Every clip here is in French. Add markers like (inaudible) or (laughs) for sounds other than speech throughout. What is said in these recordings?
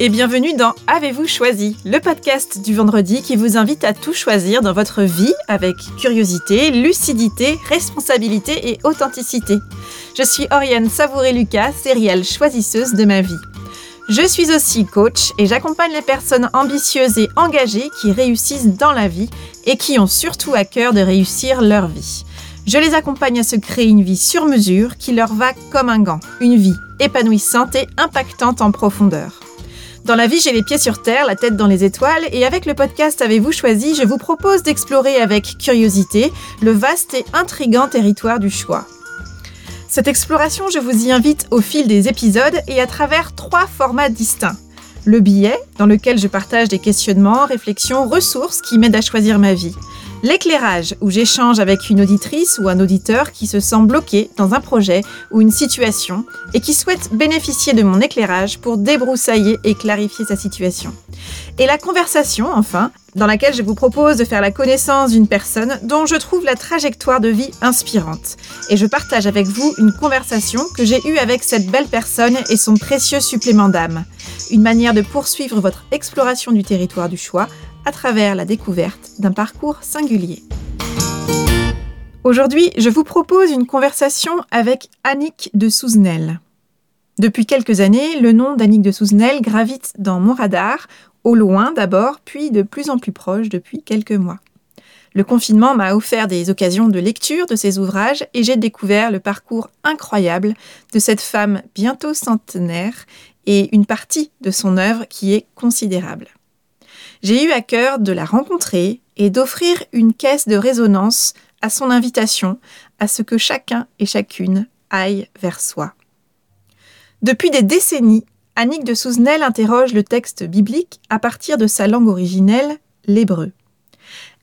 Et bienvenue dans Avez-vous choisi, le podcast du vendredi qui vous invite à tout choisir dans votre vie avec curiosité, lucidité, responsabilité et authenticité. Je suis Oriane Savouré-Lucas, sérielle choisisseuse de ma vie. Je suis aussi coach et j'accompagne les personnes ambitieuses et engagées qui réussissent dans la vie et qui ont surtout à cœur de réussir leur vie. Je les accompagne à se créer une vie sur mesure qui leur va comme un gant, une vie épanouissante et impactante en profondeur. Dans la vie, j'ai les pieds sur terre, la tête dans les étoiles, et avec le podcast Avez-vous choisi, je vous propose d'explorer avec curiosité le vaste et intrigant territoire du choix. Cette exploration, je vous y invite au fil des épisodes et à travers trois formats distincts. Le billet, dans lequel je partage des questionnements, réflexions, ressources qui m'aident à choisir ma vie. L'éclairage, où j'échange avec une auditrice ou un auditeur qui se sent bloqué dans un projet ou une situation et qui souhaite bénéficier de mon éclairage pour débroussailler et clarifier sa situation. Et la conversation, enfin, dans laquelle je vous propose de faire la connaissance d'une personne dont je trouve la trajectoire de vie inspirante. Et je partage avec vous une conversation que j'ai eue avec cette belle personne et son précieux supplément d'âme. Une manière de poursuivre votre exploration du territoire du choix à travers la découverte d'un parcours singulier. Aujourd'hui, je vous propose une conversation avec Annick de Souzenel. Depuis quelques années, le nom d'Annick de Souzenel gravite dans mon radar, au loin d'abord, puis de plus en plus proche depuis quelques mois. Le confinement m'a offert des occasions de lecture de ses ouvrages et j'ai découvert le parcours incroyable de cette femme bientôt centenaire et une partie de son œuvre qui est considérable j'ai eu à cœur de la rencontrer et d'offrir une caisse de résonance à son invitation à ce que chacun et chacune aille vers soi. Depuis des décennies, Annick de Souzenel interroge le texte biblique à partir de sa langue originelle, l'hébreu.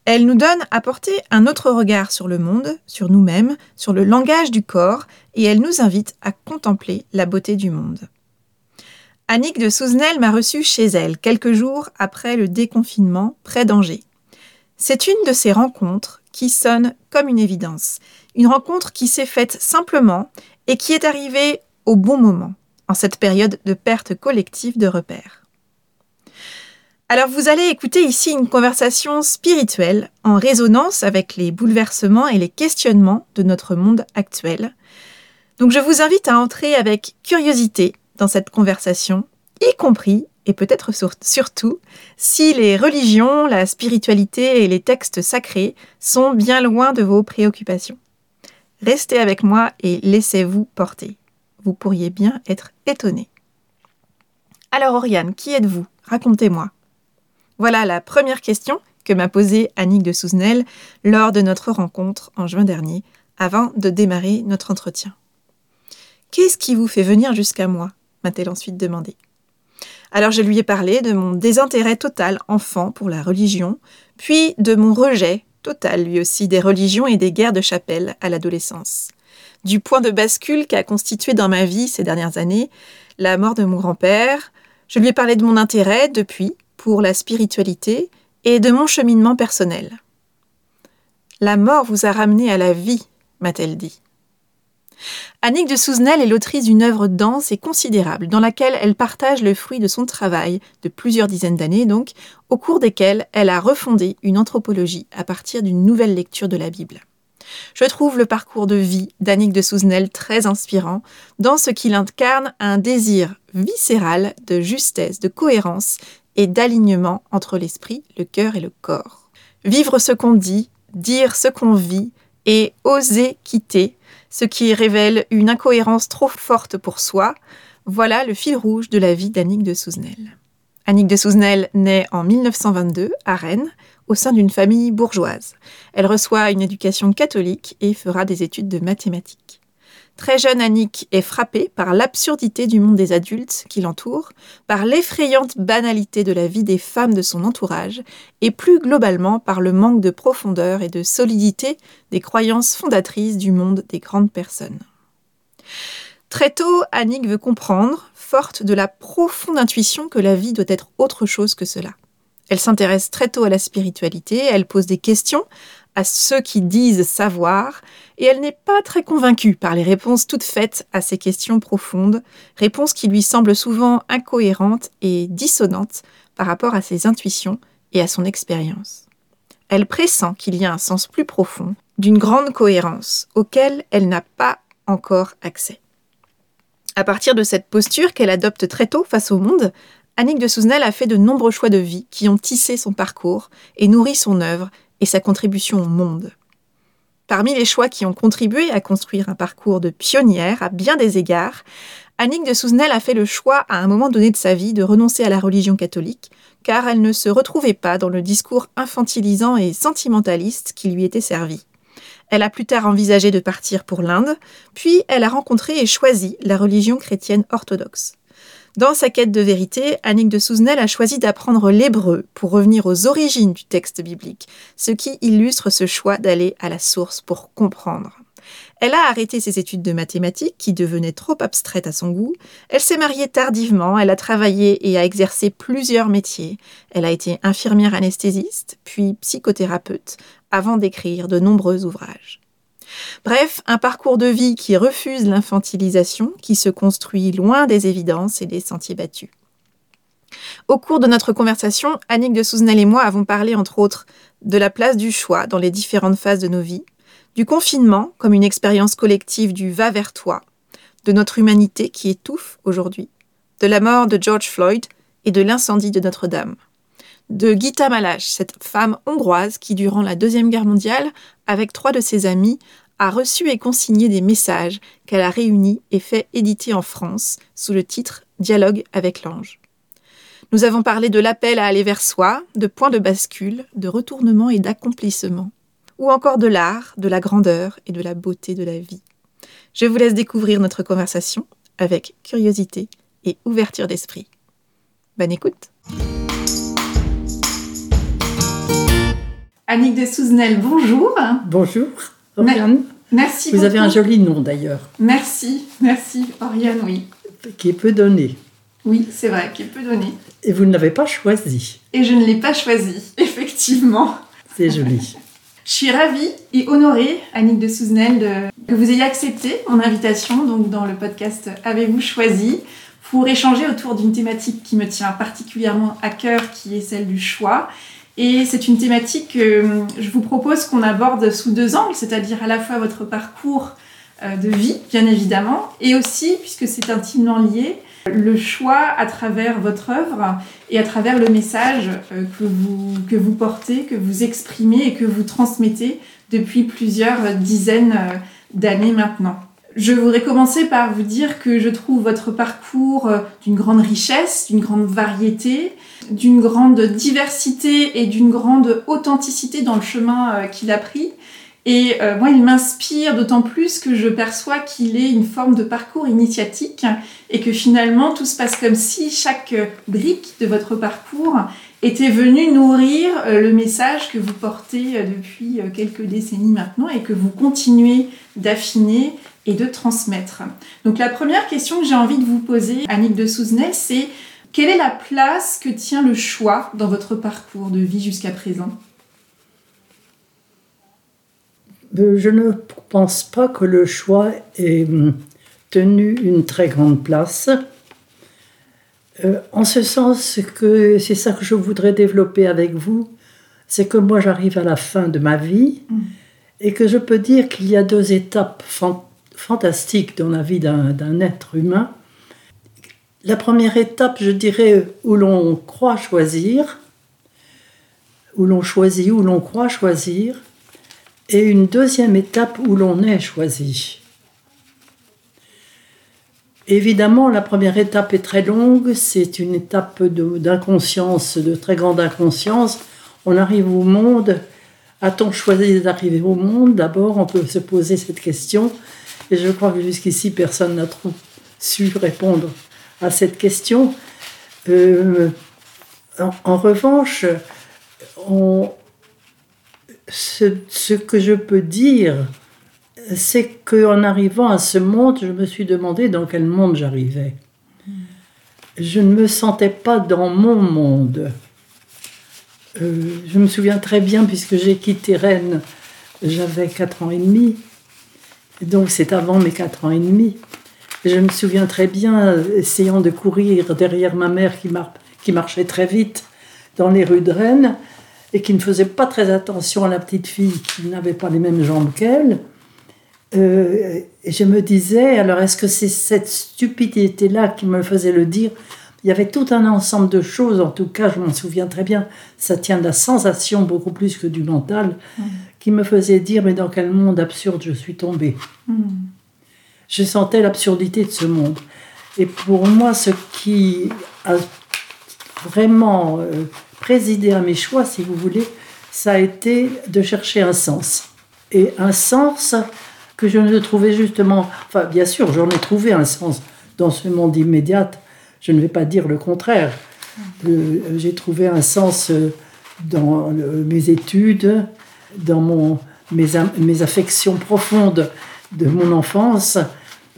Elle nous donne à porter un autre regard sur le monde, sur nous-mêmes, sur le langage du corps, et elle nous invite à contempler la beauté du monde. Annick de Souzenel m'a reçue chez elle quelques jours après le déconfinement près d'Angers. C'est une de ces rencontres qui sonne comme une évidence, une rencontre qui s'est faite simplement et qui est arrivée au bon moment, en cette période de perte collective de repères. Alors vous allez écouter ici une conversation spirituelle en résonance avec les bouleversements et les questionnements de notre monde actuel. Donc je vous invite à entrer avec curiosité dans cette conversation, y compris et peut-être surtout si les religions, la spiritualité et les textes sacrés sont bien loin de vos préoccupations. Restez avec moi et laissez-vous porter. Vous pourriez bien être étonné. Alors Oriane, qui êtes-vous? Racontez-moi. Voilà la première question que m'a posée Annick de Souzenel lors de notre rencontre en juin dernier, avant de démarrer notre entretien. Qu'est-ce qui vous fait venir jusqu'à moi? M'a-t-elle ensuite demandé. Alors je lui ai parlé de mon désintérêt total enfant pour la religion, puis de mon rejet total lui aussi des religions et des guerres de chapelle à l'adolescence. Du point de bascule qu'a constitué dans ma vie ces dernières années la mort de mon grand-père, je lui ai parlé de mon intérêt depuis pour la spiritualité et de mon cheminement personnel. La mort vous a ramené à la vie, m'a-t-elle dit. Annick de Souzenel est l'autrice d'une œuvre dense et considérable dans laquelle elle partage le fruit de son travail de plusieurs dizaines d'années donc, au cours desquelles elle a refondé une anthropologie à partir d'une nouvelle lecture de la Bible. Je trouve le parcours de vie d'Annick de Souzenel très inspirant dans ce qu'il incarne un désir viscéral de justesse, de cohérence et d'alignement entre l'esprit, le cœur et le corps. Vivre ce qu'on dit, dire ce qu'on vit et oser quitter ce qui révèle une incohérence trop forte pour soi, voilà le fil rouge de la vie d'Annick de Souzenel. Annick de Souzenel naît en 1922 à Rennes, au sein d'une famille bourgeoise. Elle reçoit une éducation catholique et fera des études de mathématiques. Très jeune, Annick est frappée par l'absurdité du monde des adultes qui l'entourent, par l'effrayante banalité de la vie des femmes de son entourage, et plus globalement par le manque de profondeur et de solidité des croyances fondatrices du monde des grandes personnes. Très tôt, Annick veut comprendre, forte de la profonde intuition que la vie doit être autre chose que cela. Elle s'intéresse très tôt à la spiritualité, elle pose des questions à ceux qui disent savoir, et elle n'est pas très convaincue par les réponses toutes faites à ces questions profondes, réponses qui lui semblent souvent incohérentes et dissonantes par rapport à ses intuitions et à son expérience. Elle pressent qu'il y a un sens plus profond, d'une grande cohérence, auquel elle n'a pas encore accès. À partir de cette posture qu'elle adopte très tôt face au monde, Annick de Souzenel a fait de nombreux choix de vie qui ont tissé son parcours et nourri son œuvre et sa contribution au monde. Parmi les choix qui ont contribué à construire un parcours de pionnière à bien des égards, Annick de Souzenel a fait le choix à un moment donné de sa vie de renoncer à la religion catholique, car elle ne se retrouvait pas dans le discours infantilisant et sentimentaliste qui lui était servi. Elle a plus tard envisagé de partir pour l'Inde, puis elle a rencontré et choisi la religion chrétienne orthodoxe. Dans sa quête de vérité, Annick de Souzenel a choisi d'apprendre l'hébreu pour revenir aux origines du texte biblique, ce qui illustre ce choix d'aller à la source pour comprendre. Elle a arrêté ses études de mathématiques qui devenaient trop abstraites à son goût. Elle s'est mariée tardivement, elle a travaillé et a exercé plusieurs métiers. Elle a été infirmière anesthésiste, puis psychothérapeute, avant d'écrire de nombreux ouvrages. Bref, un parcours de vie qui refuse l'infantilisation, qui se construit loin des évidences et des sentiers battus. Au cours de notre conversation, Annick de Souzenel et moi avons parlé entre autres de la place du choix dans les différentes phases de nos vies, du confinement comme une expérience collective du va vers toi, de notre humanité qui étouffe aujourd'hui, de la mort de George Floyd et de l'incendie de Notre-Dame de Gita Malash, cette femme hongroise qui, durant la Deuxième Guerre mondiale, avec trois de ses amis, a reçu et consigné des messages qu'elle a réunis et fait éditer en France sous le titre Dialogue avec l'ange. Nous avons parlé de l'appel à aller vers soi, de points de bascule, de retournement et d'accomplissement, ou encore de l'art, de la grandeur et de la beauté de la vie. Je vous laisse découvrir notre conversation avec curiosité et ouverture d'esprit. Bonne écoute! Annick de Souzenel, bonjour. Bonjour, Oriane. Merci. Vous avez un joli nom d'ailleurs. Merci, merci, Oriane, oui. Qui est peu donné. Oui, c'est vrai, qui est peu donné. Et vous ne l'avez pas choisi. Et je ne l'ai pas choisi, (laughs) effectivement. C'est joli. Je suis ravie et honorée, Annick de Souzenel, que vous ayez accepté mon invitation donc dans le podcast Avez-vous choisi pour échanger autour d'une thématique qui me tient particulièrement à cœur, qui est celle du choix et c'est une thématique que euh, je vous propose qu'on aborde sous deux angles, c'est-à-dire à la fois votre parcours euh, de vie, bien évidemment, et aussi, puisque c'est intimement lié, le choix à travers votre œuvre et à travers le message euh, que vous, que vous portez, que vous exprimez et que vous transmettez depuis plusieurs dizaines d'années maintenant. Je voudrais commencer par vous dire que je trouve votre parcours d'une grande richesse, d'une grande variété, d'une grande diversité et d'une grande authenticité dans le chemin euh, qu'il a pris. Et euh, moi, il m'inspire d'autant plus que je perçois qu'il est une forme de parcours initiatique et que finalement, tout se passe comme si chaque brique de votre parcours était venue nourrir euh, le message que vous portez depuis quelques décennies maintenant et que vous continuez d'affiner et de transmettre. Donc la première question que j'ai envie de vous poser, Annick de Souzenel, c'est quelle est la place que tient le choix dans votre parcours de vie jusqu'à présent? Euh, Je ne pense pas que le choix ait hum, tenu une très grande place. Euh, en ce sens que c'est ça que je voudrais développer avec vous, c'est que moi j'arrive à la fin de ma vie mm. et que je peux dire qu'il y a deux étapes fantastiques dans la vie d'un être humain. La première étape, je dirais, où l'on croit choisir, où l'on choisit, où l'on croit choisir, et une deuxième étape où l'on est choisi. Évidemment, la première étape est très longue, c'est une étape d'inconscience, de, très grande inconscience. On arrive au monde, a-t-on choisi d'arriver au monde? D'abord, on peut se poser cette question, et je crois que jusqu'ici, personne n'a trop su répondre à cette question. Euh, en, revanche, ce, que je peux dire, c'est qu'en arrivant à ce monde, je me suis demandé dans quel monde j'arrivais. Je ne me sentais pas dans mon monde. Euh, je me souviens très bien, puisque j'ai quitté Rennes j'avais 4 ans et demi. Donc c'est avant mes 4 ans et demi. je me souviens très bien, essayant de courir derrière ma mère qui, marchait très vite dans les rues de Rennes et qui ne faisait pas très attention à la petite fille qui n'avait pas les mêmes jambes qu'elle. Euh, et je me disais, alors est-ce que c'est cette stupidité-là qui me faisait le dire? Il y avait tout un ensemble de choses, en tout cas, je m'en souviens très bien, ça tient de la sensation beaucoup plus que du mental, mm. Qui me faisait dire, mais dans quel monde absurde je suis tombée. Mm. Je sentais l'absurdité de ce monde. Et pour moi, ce qui a vraiment euh, présidé à mes choix, si vous voulez, ça a été de chercher un sens. Et un sens que je ne trouvais justement, enfin bien sûr, j'en ai trouvé un sens dans ce monde immédiat, je ne vais pas dire le contraire. Euh, j'ai trouvé un sens euh, dans mes études, dans mon, mes, mes affections profondes de mon enfance,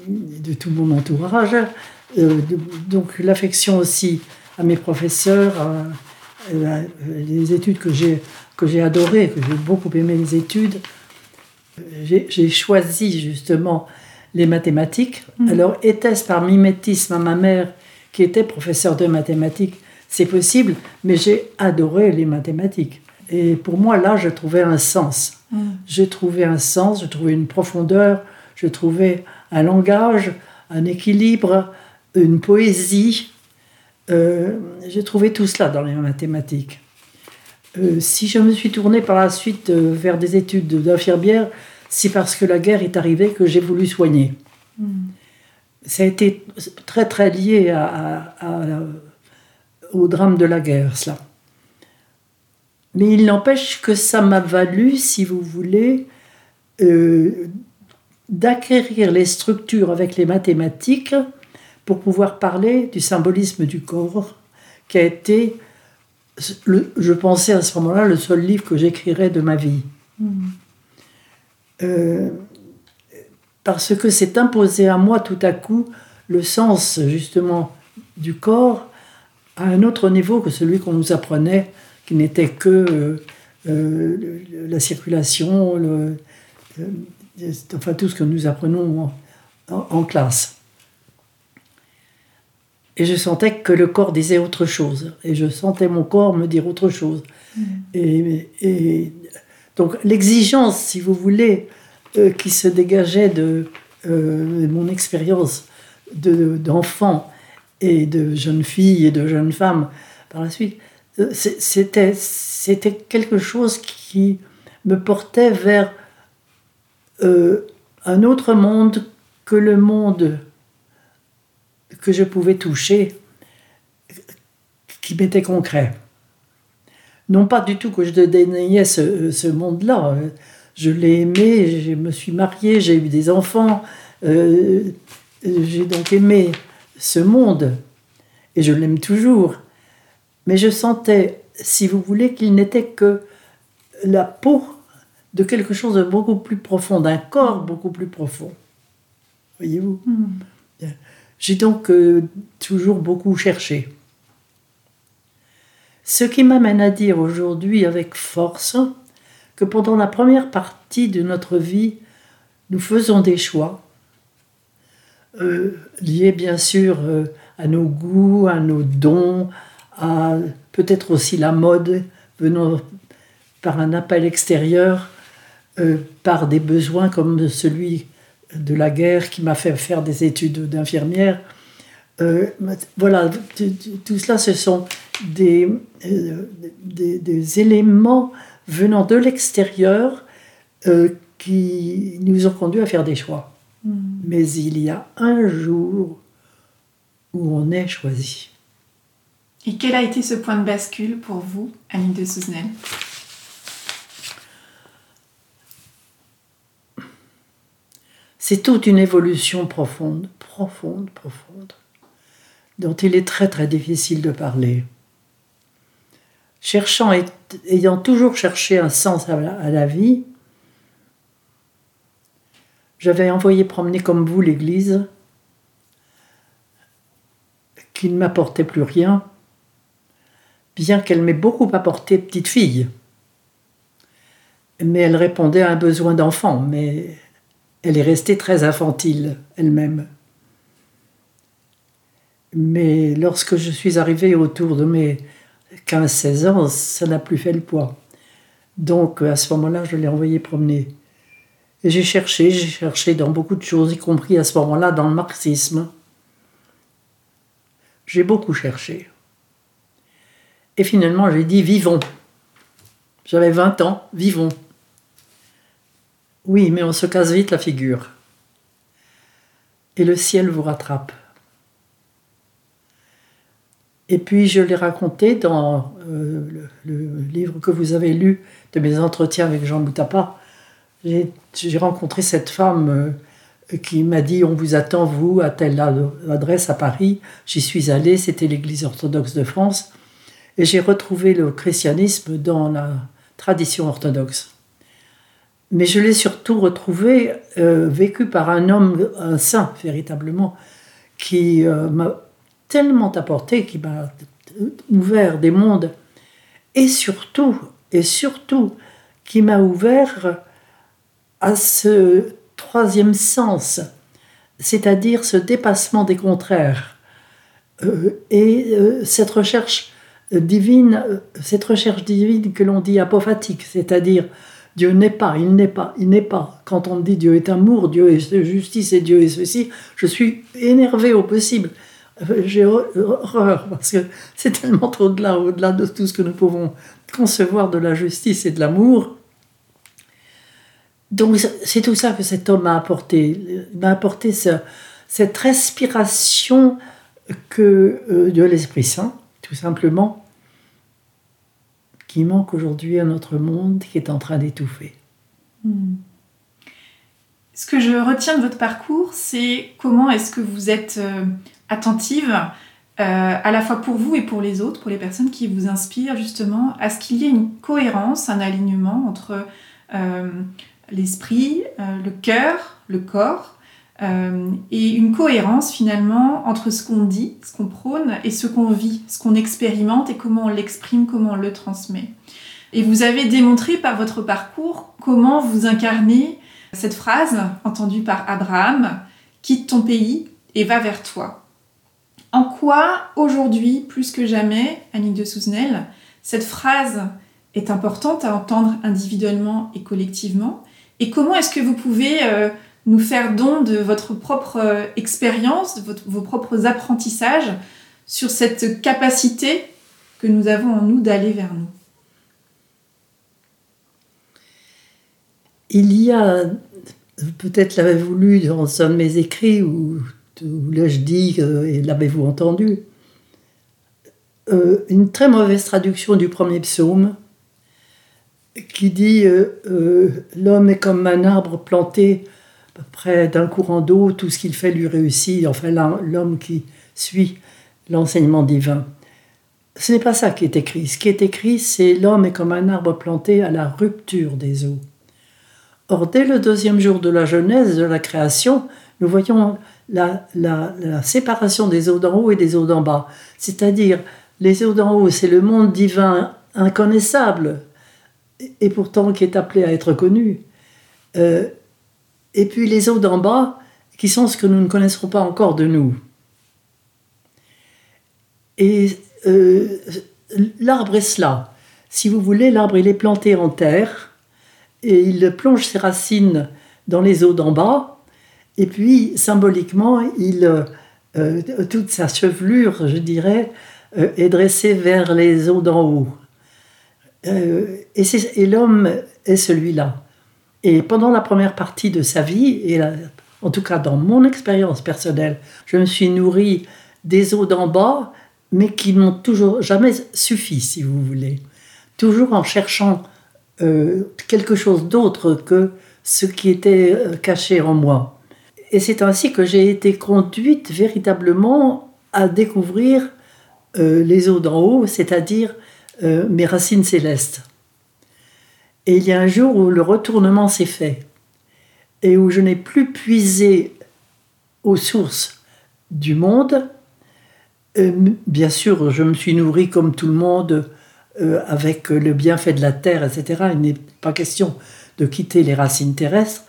de tout mon entourage, euh, donc l'affection aussi à mes professeurs, les études que j'ai que j'ai adorées, que j'ai beaucoup aimé les études, j'ai choisi justement les mathématiques. Mm. Alors, était-ce par mimétisme à ma mère qui était professeure de mathématiques C'est possible, mais j'ai adoré les mathématiques. Et pour moi, là, je trouvais un sens. Mm. J'ai trouvé un sens, je trouvais une profondeur, je trouvais un langage, un équilibre, une poésie. Euh, j'ai trouvé tout cela dans les mathématiques. Euh, si je me suis tournée par la suite euh, vers des études d'infirmière, c'est parce que la guerre est arrivée que j'ai voulu soigner. Hmm. Ça a été très très lié au drame de la guerre, cela. Mais il n'empêche que ça m'a valu, si vous voulez, euh, d'acquérir les structures avec les mathématiques pour pouvoir parler du symbolisme du corps, qui a été, je pensais à ce moment-là, le seul livre que j'écrirais de ma vie. Hmm. Euh, parce que c'est imposé à moi tout à coup le sens justement du corps à un autre niveau que celui qu'on nous apprenait, qui n'était que euh, euh, la circulation, le, enfin tout ce que nous apprenons en, classe. Et je sentais que le corps disait autre chose, et je sentais mon corps me dire autre chose. Mm. et, donc l'exigence, si vous voulez, euh, qui se dégageait de euh, mon expérience d'enfant et de jeune fille et de jeune femme par la suite, euh, c'était quelque chose qui me portait vers un autre monde que le monde que je pouvais toucher, qui m'était concret. Non pas du tout que je déniais ce, ce monde-là. Je l'ai aimé, je me suis mariée, j'ai eu des enfants. Euh, j'ai donc aimé ce monde et je l'aime toujours. Mais je sentais, si vous voulez, qu'il n'était que la peau de quelque chose de beaucoup plus profond, d'un corps beaucoup plus profond. Voyez-vous? Hmm. J'ai donc euh, toujours beaucoup cherché. Ce qui m'amène à dire aujourd'hui avec force que pendant la première partie de notre vie, nous faisons des choix euh, liés bien sûr euh, à nos goûts, à nos dons, à peut-être aussi la mode venant par un appel extérieur, euh, par des besoins comme celui de la guerre qui m'a fait faire des études d'infirmière. voilà, tout cela, ce sont des, des, des éléments venant de l'extérieur euh, qui nous ont conduits à faire des choix. Hmm. Mais il y a un jour où on est choisi. Et quel a été ce point de bascule pour vous, Annie de Souzenel? C'est toute une évolution profonde, profonde, profonde, dont il est très très difficile de parler. Cherchant, et, ayant toujours cherché un sens à la, vie, j'avais envoyé promener comme vous l'église, qui ne m'apportait plus rien, bien qu'elle m'ait beaucoup apporté petite fille. mais elle répondait à un besoin d'enfant, mais elle est restée très infantile elle-même. Mais lorsque je suis arrivée autour de mes 15-16 ans, ça n'a plus fait le poids. Donc à ce moment-là, je l'ai envoyé promener. Et j'ai cherché, j'ai cherché dans beaucoup de choses, y compris à ce moment-là dans le marxisme. J'ai beaucoup cherché. Et finalement, j'ai dit vivons. J'avais 20 ans, vivons. Oui, mais on se casse vite la figure. Et le ciel vous rattrape. Et puis je l'ai raconté dans euh, le, livre que vous avez lu de mes entretiens avec Jean Boutapa. J'ai rencontré cette femme euh, qui m'a dit On vous attend, vous, à telle adresse à Paris. J'y suis allée, c'était l'Église orthodoxe de France. Et j'ai retrouvé le christianisme dans la tradition orthodoxe. Mais je l'ai surtout retrouvé euh, vécu par un homme, un saint véritablement, qui m'a tellement apporté, qui m'a ouvert des mondes, et surtout, et surtout, qui m'a ouvert à ce troisième sens, c'est-à-dire ce dépassement des contraires euh, et euh, cette recherche divine, cette recherche divine que l'on dit apophatique, c'est-à-dire Dieu n'est pas, il n'est pas, il n'est pas. Quand on dit Dieu est amour, Dieu est justice et Dieu est ceci, je suis énervé au possible. J'ai horreur parce que c'est tellement au-delà, au-delà de tout ce que nous pouvons concevoir de la justice et de l'amour. Donc c'est tout ça que cet homme m'a apporté. Il m'a apporté cette respiration que euh, de l'Esprit Saint, tout simplement, qui manque aujourd'hui à notre monde, qui est en train d'étouffer. Hmm. Ce que je retiens de votre parcours, c'est comment est-ce que vous êtes euh, attentive, euh, à la fois pour vous et pour les autres, pour les personnes qui vous inspirent justement, à ce qu'il y ait une cohérence, un alignement entre euh, l'esprit, le cœur, le corps, et une cohérence finalement entre ce qu'on dit, ce qu'on prône et ce qu'on vit, ce qu'on expérimente et comment on l'exprime, comment on le transmet. Et vous avez démontré par votre parcours comment vous incarnez cette phrase entendue par Abraham, quitte ton pays et va vers toi. En quoi, aujourd'hui, plus que jamais, Annick de Souzenel, cette phrase est importante à entendre individuellement et collectivement? Et comment est-ce que vous pouvez euh, nous faire don de votre propre euh, expérience, de vos propres apprentissages sur cette capacité que nous avons en nous d'aller vers nous. Il y a, peut-être l'avez-vous lu dans un de mes écrits ou l'ai-je dit, et l'avez-vous entendu euh, Une très mauvaise traduction du premier psaume qui dit euh, euh, L'homme est comme un arbre planté près d'un courant d'eau, tout ce qu'il fait lui réussit, enfin l'homme qui suit l'enseignement divin. Ce n'est pas ça qui est écrit. Ce qui est écrit, c'est l'homme est comme un arbre planté à la rupture des eaux. Or, dès le deuxième jour de la Genèse, de la création, nous voyons la, séparation des eaux d'en haut et des eaux d'en bas. C'est-à-dire, les eaux d'en haut, c'est le monde divin inconnaissable, et pourtant qui est appelé à être connu. Euh, et puis les eaux d'en bas, qui sont ce que nous ne connaisserons pas encore de nous. Et euh, l'arbre est cela. Si vous voulez, l'arbre, il est planté en terre, et il plonge ses racines dans les eaux d'en bas, et puis, symboliquement, il, euh, toute sa chevelure, je dirais, euh, est dressée vers les eaux d'en haut. et, l'homme est celui-là. Et pendant la première partie de sa vie, et en tout cas dans mon expérience personnelle, je me suis nourri des eaux d'en bas, mais qui n'ont toujours jamais suffi, si vous voulez. Toujours en cherchant quelque chose d'autre que ce qui était caché en moi. Et c'est ainsi que j'ai été conduite véritablement à découvrir euh, les eaux d'en haut, c'est-à-dire euh, mes racines célestes. Et il y a un jour où le retournement s'est fait et où je n'ai plus puisé aux sources du monde. Bien sûr, je me suis nourri comme tout le monde euh, avec le bienfait de la terre, etc. Il n'est pas question de quitter les racines terrestres,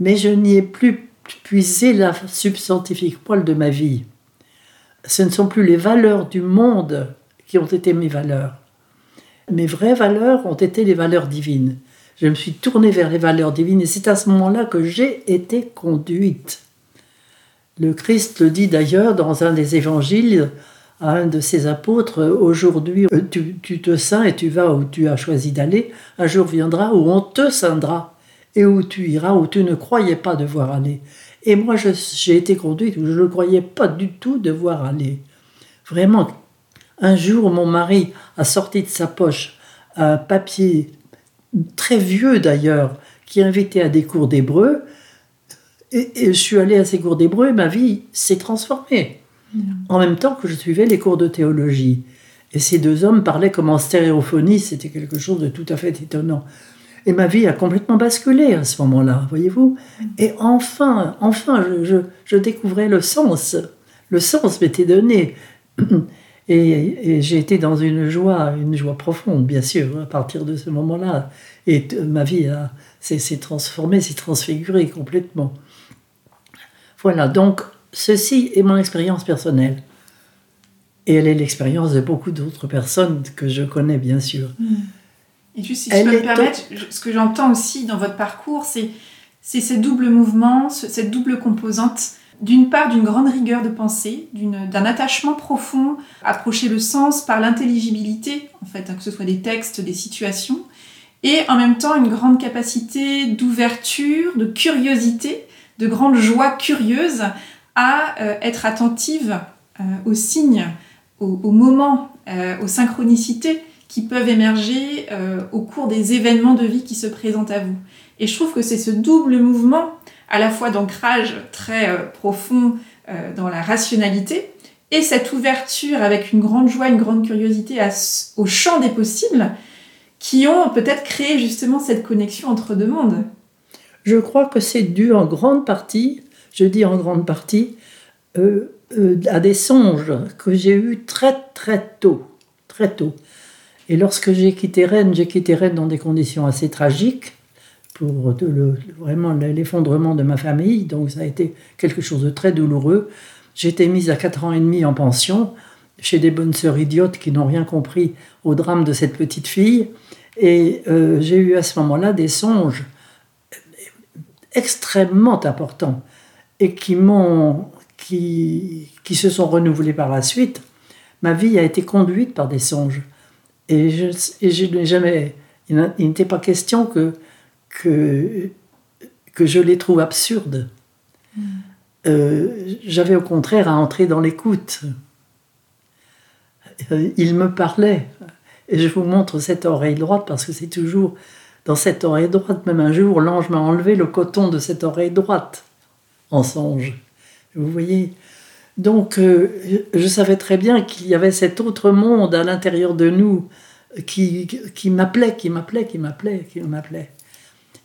mais je n'y ai plus puisé la substantifique poil de ma vie. Ce ne sont plus les valeurs du monde qui ont été mes valeurs. Mes vraies valeurs ont été les valeurs divines. Je me suis tournée vers les valeurs divines et c'est à ce moment-là que j'ai été conduite. Le Christ le dit d'ailleurs dans un des évangiles à un de ses apôtres, aujourd'hui euh, tu, te sains et tu vas où tu as choisi d'aller, un jour viendra où on te ceindra et où tu iras où tu ne croyais pas devoir aller. Et moi j'ai été conduite où je ne croyais pas du tout devoir aller. Vraiment, un jour mon mari a sorti de sa poche un papier très vieux d'ailleurs, qui invitait à des cours d'hébreu. Et, je suis allée à ces cours d'hébreu et ma vie s'est transformée. Mm. En même temps que je suivais les cours de théologie. Et ces deux hommes parlaient comme en stéréophonie, c'était quelque chose de tout à fait étonnant. Et ma vie a complètement basculé à ce moment-là, voyez-vous. Mm. Et enfin, enfin, je, je, découvrais le sens. Le sens m'était donné. Et, j'ai été dans une joie, une joie profonde, bien sûr, à partir de ce moment-là. Et ma vie s'est transformée, s'est transfigurée complètement. Voilà, donc ceci est mon expérience personnelle. Et elle est l'expérience de beaucoup d'autres personnes que je connais, bien sûr. Et juste, si je peux me permettre, ce que j'entends aussi dans votre parcours, c'est ces doubles mouvements, cette double composante d'une part d'une grande rigueur de pensée, d'un attachement profond, approcher le sens par l'intelligibilité, en fait, hein, que ce soit des textes, des situations, et en même temps une grande capacité d'ouverture, de curiosité, de grande joie curieuse à euh, être attentive euh, aux signes, aux, moments, euh, aux synchronicités qui peuvent émerger au cours des événements de vie qui se présentent à vous. Et je trouve que c'est ce double mouvement à la fois d'ancrage très euh, profond euh, dans la rationalité et cette ouverture avec une grande joie, une grande curiosité au champ des possibles qui ont peut-être créé justement cette connexion entre deux mondes. Je crois que c'est dû en grande partie, je dis en grande partie, euh, à des songes que j'ai eus très très tôt, très tôt. Et lorsque j'ai quitté Rennes, j'ai quitté Rennes dans des conditions assez tragiques pour vraiment l'effondrement de ma famille. Donc ça a été quelque chose de très douloureux. Été mise à 4 ans et demi en pension chez des bonnes sœurs idiotes qui n'ont rien compris au drame de cette petite fille. Et euh, j'ai eu à ce moment-là des songes extrêmement importants et qui se sont renouvelés par la suite. Ma vie a été conduite par des songes. Et et je n'ai jamais. Il n'était pas question que que, que je les trouve absurdes. Hmm. Euh, j'avais au contraire à entrer dans l'écoute. Euh, il me parlait. Et je vous montre cette oreille droite parce que c'est toujours dans cette oreille droite. Même un jour, l'ange m'a enlevé le coton de cette oreille droite en songe. Vous voyez? Donc, euh, je savais très bien qu'il y avait cet autre monde à l'intérieur de nous qui, qui m'appelait, qui m'appelait, qui m'appelait, qui m'appelait.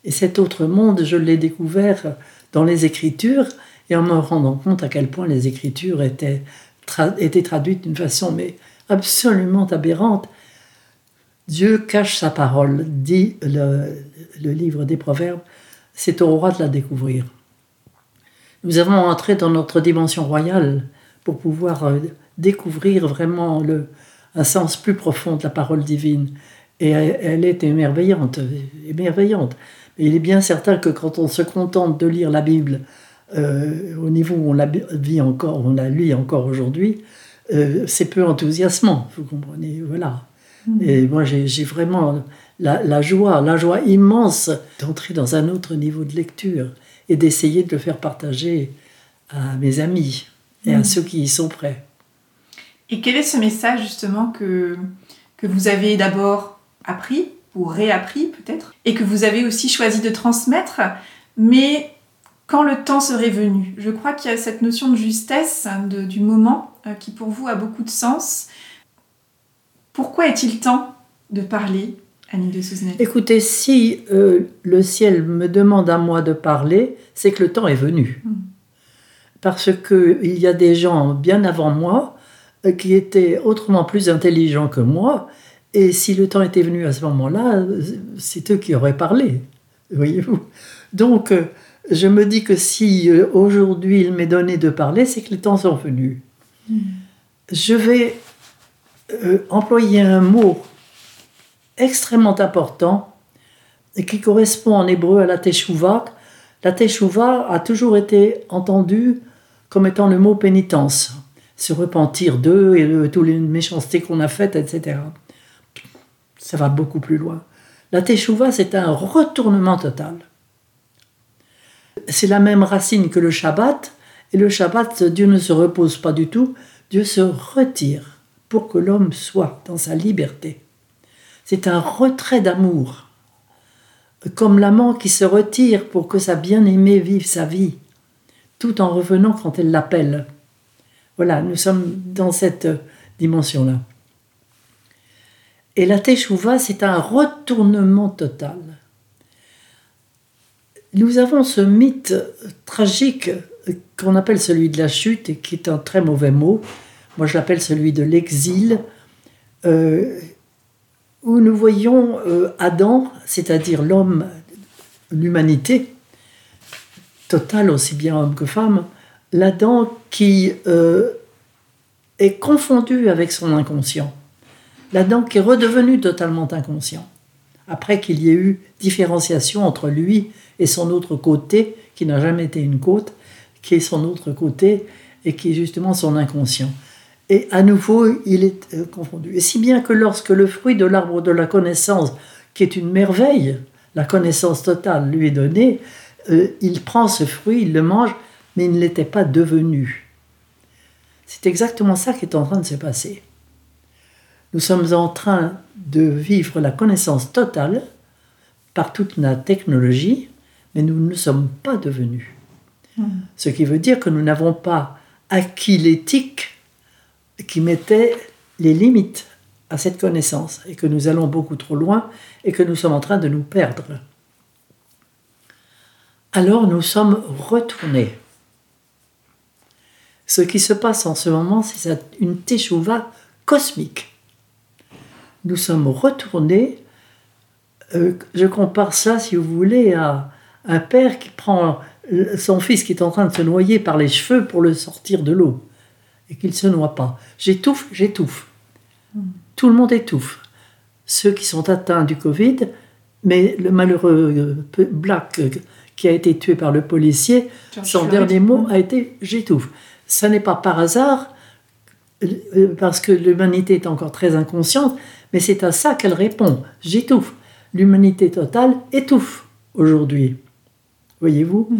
Et cet autre monde, je l'ai découvert dans les Écritures et en me rendant compte à quel point les Écritures étaient, étaient traduites d'une façon mais absolument aberrante. Dieu cache sa parole, dit le, livre des Proverbes, c'est au roi de la découvrir. Nous avons entré dans notre dimension royale pour pouvoir euh, découvrir vraiment le, un sens plus profond de la parole divine. Et elle est émerveillante, émerveillante il est bien certain que quand on se contente de lire la Bible euh, au niveau où on la vit encore, on la lit encore aujourd'hui, euh, c'est peu enthousiasmant, vous comprenez, voilà. Mm. Et moi, j'ai vraiment la, joie, la joie immense d'entrer dans un autre niveau de lecture et d'essayer de le faire partager à mes amis et à mm. ceux qui y sont prêts. Et quel est ce message justement que, que vous avez d'abord appris? Ou réappris peut-être, et que vous avez aussi choisi de transmettre, mais quand le temps serait venu. Je crois qu'il y a cette notion de justesse du moment euh, qui pour vous a beaucoup de sens. Pourquoi est-il temps de parler, Annie de Souzenel Écoutez, si euh, le ciel me demande à moi de parler, c'est que le temps est venu. Hmm. Parce qu'il y a des gens bien avant moi euh, qui étaient autrement plus intelligents que moi Et si le temps était venu à ce moment-là, c'est eux qui auraient parlé, voyez-vous. Donc, euh, je me dis que si euh, aujourd'hui il m'est donné de parler, c'est que les temps sont venus. Hmm. Je vais euh, employer un mot extrêmement important qui correspond en hébreu à la teshuva. La teshuva a toujours été entendue comme étant le mot pénitence, se repentir d'eux et de toutes les méchancetés qu'on a faites, etc. Ça va beaucoup plus loin. La teshuva, c'est un retournement total. C'est la même racine que le Shabbat, et le Shabbat, Dieu ne se repose pas du tout, Dieu se retire pour que l'homme soit dans sa liberté. C'est un retrait d'amour, comme l'amant qui se retire pour que sa bien-aimée vive sa vie, tout en revenant quand elle l'appelle. Voilà, nous sommes dans cette dimension-là. Et la Teshuvah, c'est un retournement total. Nous avons ce mythe tragique qu'on appelle celui de la chute, et qui est un très mauvais mot. Moi, je l'appelle celui de l'exil, euh, où nous voyons euh, Adam, c'est-à-dire l'homme, l'humanité, totale aussi bien homme que femme, l'Adam qui euh, est confondu avec son inconscient. L'Adam qui est redevenu totalement inconscient, après qu'il y ait eu différenciation entre lui et son autre côté, qui n'a jamais été une côte, qui est son autre côté et qui est justement son inconscient. Et à nouveau, il est euh, confondu. Et si bien que lorsque le fruit de l'arbre de la connaissance, qui est une merveille, la connaissance totale lui est donnée, euh, il prend ce fruit, il le mange, mais il ne l'était pas devenu. C'est exactement ça qui est en train de se passer. Nous sommes en train de vivre la connaissance totale par toute la technologie, mais nous ne sommes pas devenus. Hmm. Ce qui veut dire que nous n'avons pas acquis l'éthique qui mettait les limites à cette connaissance et que nous allons beaucoup trop loin et que nous sommes en train de nous perdre. Alors nous sommes retournés. Ce qui se passe en ce moment, c'est une teshuva cosmique. Nous sommes retournés. Euh, je compare ça, si vous voulez, à un père qui prend son fils qui est en train de se noyer par les cheveux pour le sortir de l'eau et qu'il ne se noie pas. J'étouffe, j'étouffe. Tout le monde étouffe. Ceux qui sont atteints du Covid, mais le malheureux euh, Black euh, qui a été tué par le policier, son dernier mot a été j'étouffe. Ça n'est pas par hasard, parce que l'humanité est encore très inconsciente, mais c'est à ça qu'elle répond j'étouffe. L'humanité totale étouffe aujourd'hui. Voyez-vous? Mm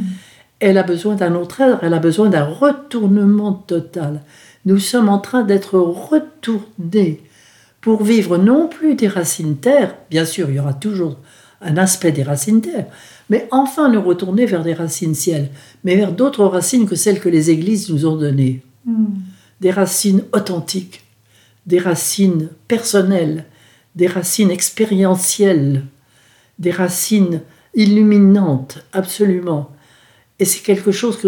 elle a besoin d'un autre aide, elle a besoin d'un retournement total. Nous sommes en train d'être retournés pour vivre non plus des racines terre, bien sûr il y aura toujours un aspect des racines terre, mais enfin nous retourner vers des racines ciel, mais vers d'autres racines que celles que les églises nous ont données. Hmm. Des racines authentiques, des racines personnelles, des racines expérientielles, des racines illuminantes, absolument. Et c'est quelque chose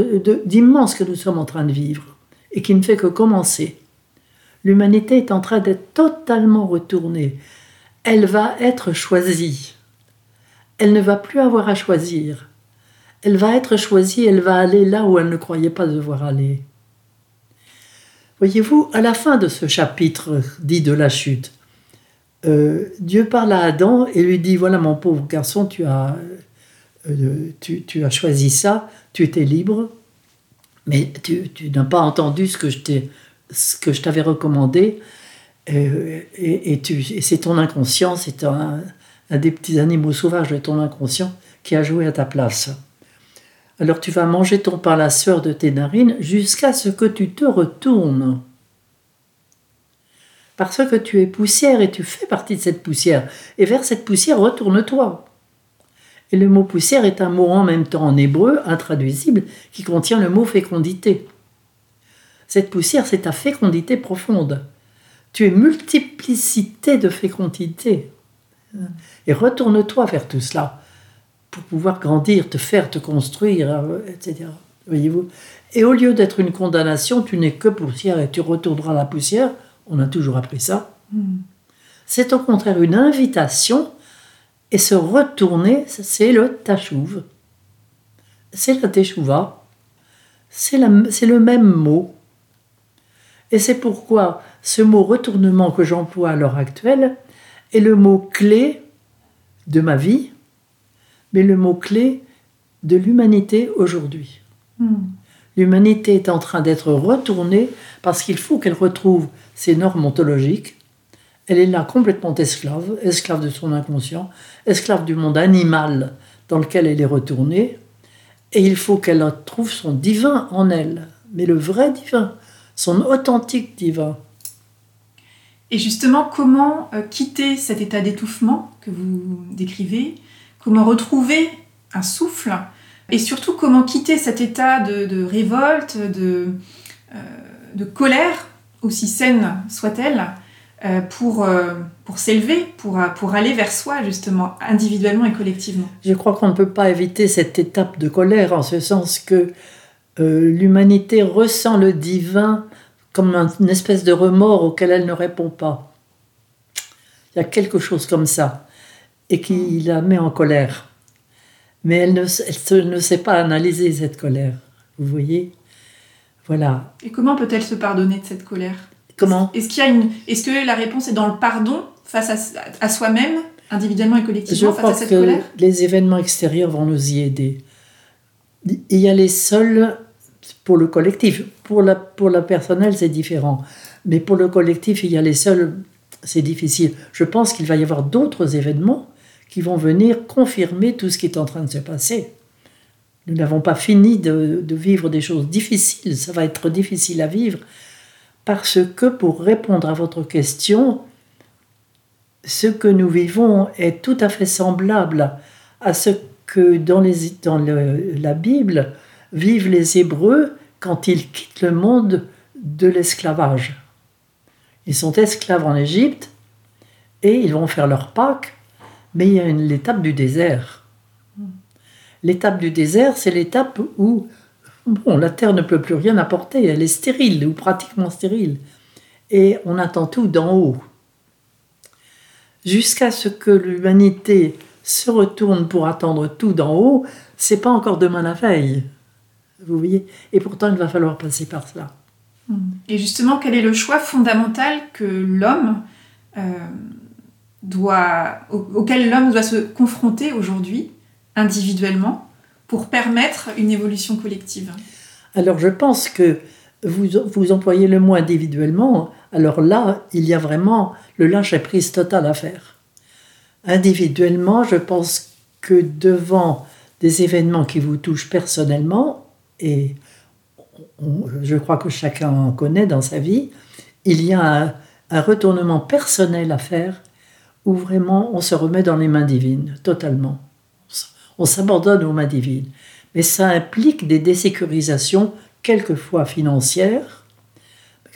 d'immense que nous sommes en train de vivre et qui ne fait que commencer. L'humanité est en train d'être totalement retournée. Elle va être choisie. Elle ne va plus avoir à choisir. Elle va être choisie, elle va aller là où elle ne croyait pas devoir aller. Voyez-vous, à la fin de ce chapitre dit de la chute, euh, Dieu parle à Adam et lui dit, voilà mon pauvre garçon, tu as euh, tu, as choisi ça, tu étais libre, mais tu, n'as pas entendu ce que je t'avais recommandé, euh, et, c'est ton inconscient, c'est un, des petits animaux sauvages de ton inconscient qui a joué à ta place. Alors tu vas manger ton pain la sueur de tes narines jusqu'à ce que tu te retournes. Parce que tu es poussière et tu fais partie de cette poussière. Et vers cette poussière, retourne-toi. Et le mot poussière est un mot en même temps en hébreu, intraduisible, qui contient le mot fécondité. Cette poussière, c'est ta fécondité profonde. Tu es multiplicité de fécondité. Et retourne-toi vers tout cela pour pouvoir grandir, te faire, te construire, etc. Voyez-vous Et au lieu d'être une condamnation, tu n'es que poussière et tu retourneras à la poussière. On a toujours appris ça. Hmm. C'est au contraire une invitation et se retourner, c'est le tachouv. C'est la teshuva. C'est le même mot. Et c'est pourquoi ce mot retournement que j'emploie à l'heure actuelle est le mot clé de ma vie, mais le mot clé de l'humanité aujourd'hui. Hmm. L'humanité est en train d'être retournée parce qu'il faut qu'elle retrouve ses normes ontologiques. Elle est là complètement esclave, esclave de son inconscient, esclave du monde animal dans lequel elle est retournée. Et il faut qu'elle trouve son divin en elle, mais le vrai divin, son authentique divin. Et justement, comment euh, quitter cet état d'étouffement que vous décrivez Comment retrouver un souffle Et surtout, comment quitter cet état de, révolte, de, euh, de, colère, aussi saine soit-elle, euh, pour, pour s'élever, pour aller vers soi, justement, individuellement et collectivement Je crois qu'on ne peut pas éviter cette étape de colère, en ce sens que l'humanité ressent le divin comme une espèce de remords auquel elle ne répond pas. Il y a quelque chose comme ça, et qui la met en colère. Mais elle ne, ne sait pas analyser cette colère. Vous voyez Voilà. Et comment peut-elle se pardonner de cette colère? Comment? Est-ce qu'il y a une, est-ce que la réponse est dans le pardon face à, soi-même, individuellement et collectivement, face à cette que Les événements extérieurs vont nous y aider. Il y a les seuls pour le collectif. Pour la, pour la personnelle, c'est différent. Mais pour le collectif, il y a les seuls, c'est difficile. Je pense qu'il va y avoir d'autres événements qui vont venir confirmer tout ce qui est en train de se passer. Nous n'avons pas fini de, vivre des choses difficiles, ça va être difficile à vivre, parce que pour répondre à votre question, ce que nous vivons est tout à fait semblable à ce que dans, les, dans la Bible, vivent les Hébreux quand ils quittent le monde de l'esclavage. Ils sont esclaves en Égypte et ils vont faire leur Pâques, mais il y a l'étape du désert. L'étape du désert, c'est l'étape où bon, la terre ne peut plus rien apporter, elle est stérile ou pratiquement stérile. Et on attend tout d'en haut. Jusqu'à ce que l'humanité se retourne pour attendre tout d'en haut, c'est pas encore demain la veille. Vous voyez? Et pourtant, il va falloir passer par cela. Et justement, quel est le choix fondamental que l'homme euh, doit, auquel l'homme doit se confronter aujourd'hui, individuellement, pour permettre une évolution collective Alors, je pense que vous, vous employez le mot individuellement. Alors là, il y a vraiment le lâcher prise total à faire. Individuellement, je pense que devant des événements qui vous touchent personnellement, et je crois que chacun en connaît dans sa vie, il y a un, retournement personnel à faire où vraiment on se remet dans les mains divines, totalement. On s'abandonne aux mains divines. Mais ça implique des désécurisations, quelquefois financières,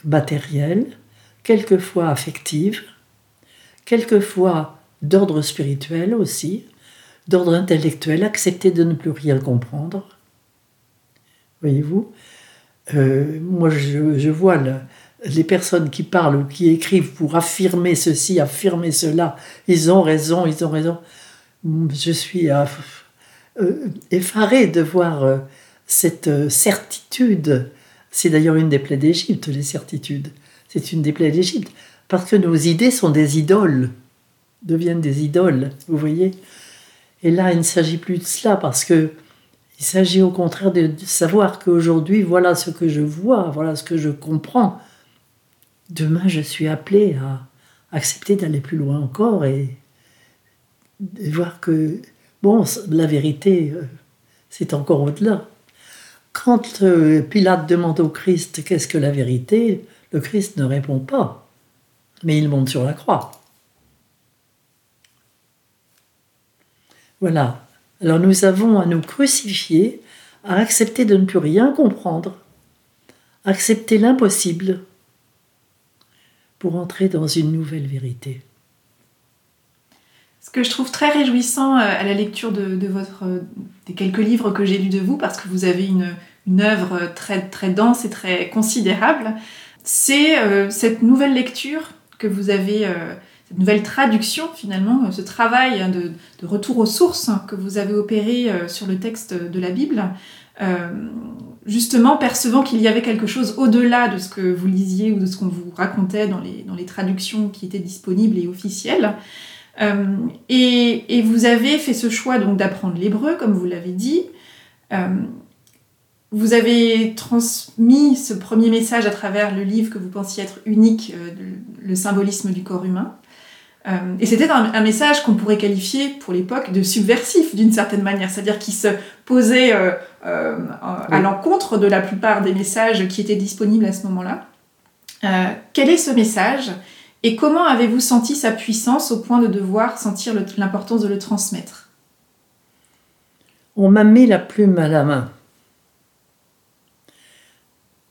matérielles, quelquefois affectives, quelquefois d'ordre spirituel aussi, d'ordre intellectuel, accepter de ne plus rien comprendre, Voyez-vous? Euh, Moi, je, vois les personnes qui parlent ou qui écrivent pour affirmer ceci, affirmer cela. Ils ont raison, ils ont raison. Je suis euh, euh, effaré de voir cette certitude. C'est d'ailleurs une des plaies d'Égypte, les certitudes. C'est une des plaies d'Égypte. Parce que nos idées sont des idoles, deviennent des idoles, vous voyez. Et là, il ne s'agit plus de cela parce que il s'agit au contraire de savoir qu'aujourd'hui, voilà ce que je vois, voilà ce que je comprends. Demain, je suis appelé à accepter d'aller plus loin encore et voir que, bon, la vérité, euh, c'est encore au-delà. Quand euh, Pilate demande au Christ qu'est-ce que la vérité, le Christ ne répond pas, mais il monte sur la croix. Voilà, alors nous avons à nous crucifier, à accepter de ne plus rien comprendre, accepter l'impossible pour entrer dans une nouvelle vérité. Ce que je trouve très réjouissant euh, à la lecture de, votre, euh, des quelques livres que j'ai lus de vous, parce que vous avez une, œuvre très, très dense et très considérable, c'est euh, cette nouvelle lecture que vous avez nouvelle traduction finalement, ce travail hein, de, retour aux sources que vous avez opéré sur le texte de la Bible, justement percevant qu'il y avait quelque chose au-delà de ce que vous lisiez ou de ce qu'on vous racontait dans les, traductions qui étaient disponibles et officielles. et, vous avez fait ce choix donc d'apprendre l'hébreu, comme vous l'avez dit. Vous avez transmis ce premier message à travers le livre que vous pensiez être unique, euh, le symbolisme du corps humain. Euh, et c'était un, message qu'on pourrait qualifier pour l'époque de subversif d'une certaine manière, c'est-à-dire qui se posait euh, à l'encontre de la plupart des messages qui étaient disponibles à ce moment-là. quel est ce message et comment avez-vous senti sa puissance au point de devoir sentir l'importance de le transmettre? On m'a mis la plume à la main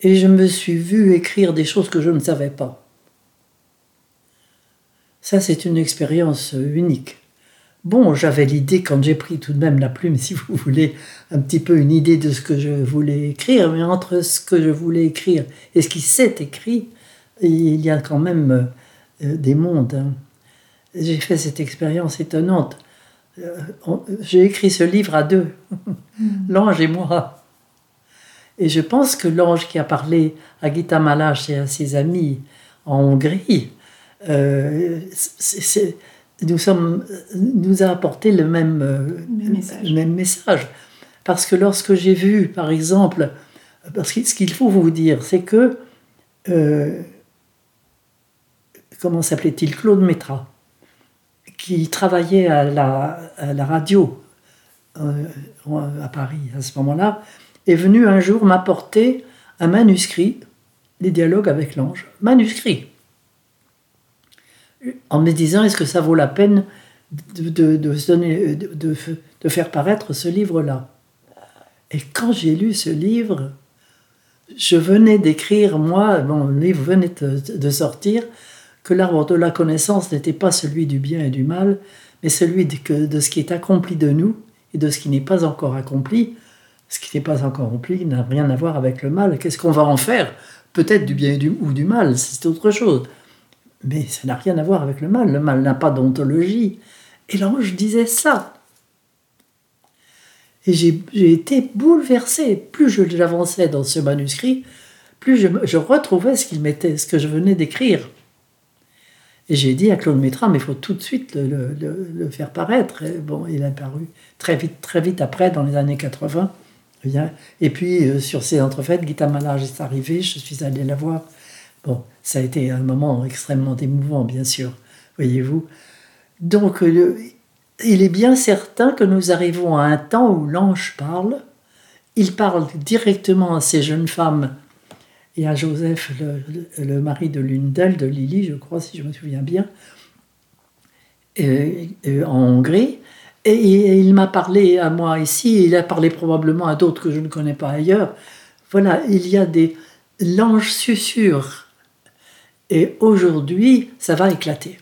et je me suis vue écrire des choses que je ne savais pas. Ça, c'est une expérience unique. Bon, j'avais l'idée, quand j'ai pris tout de même la plume, (laughs) si vous voulez, un petit peu une idée de ce que je voulais écrire, mais entre ce que je voulais écrire et ce qui s'est écrit, il y a quand même euh, des mondes. Hein. J'ai fait cette expérience étonnante. Euh, j'ai écrit ce livre à deux, hmm. l'ange et moi. Et je pense que l'ange qui a parlé à Gita Malache et à ses amis en Hongrie, euh, nous, sommes, nous a apporté le même, euh, même, message. Parce que lorsque j'ai vu, par exemple, parce que ce qu'il faut vous dire, c'est que, euh, comment s'appelait-il, Claude Métra, qui travaillait à la, à la radio à Paris à ce moment-là, est venu un jour m'apporter un manuscrit, les dialogues avec l'ange, manuscrit, en me disant est-ce que ça vaut la peine de, de, faire paraître ce livre-là? Et quand j'ai lu ce livre, je venais d'écrire, moi, mon livre venait de, sortir, que l'arbre de la connaissance n'était pas celui du bien et du mal, mais celui de, de ce qui est accompli de nous et de ce qui n'est pas encore accompli, ce qui n'est pas encore rempli n'a rien à voir avec le mal. Qu'est-ce qu'on va en faire? Peut-être du bien ou du mal, c'est autre chose. Mais ça n'a rien à voir avec le mal. Le mal n'a pas d'ontologie. Et l'ange disait ça. Et j'ai été bouleversé. Plus j'avançais dans ce manuscrit, plus je, retrouvais ce qu'il mettait, ce que je venais d'écrire. Et j'ai dit à Claude Métra, mais il faut tout de suite le, faire paraître. Et bon, il a paru très vite, très vite après, dans les années 80. Et puis, euh, sur ces entrefaites, Gita Malage est arrivée, je suis allé la voir. Bon, ça a été un moment extrêmement émouvant, bien sûr, voyez-vous. Donc, euh, il est bien certain que nous arrivons à un temps où l'ange parle. Il parle directement à ces jeunes femmes et à Joseph, le, mari de l'une d'elles, de Lily, je crois, si je me souviens bien, euh, en Hongrie. Et il m'a parlé à moi ici, il a parlé probablement à d'autres que je ne connais pas ailleurs. Voilà, il y a des. L'ange susurre. Et aujourd'hui, ça va éclater.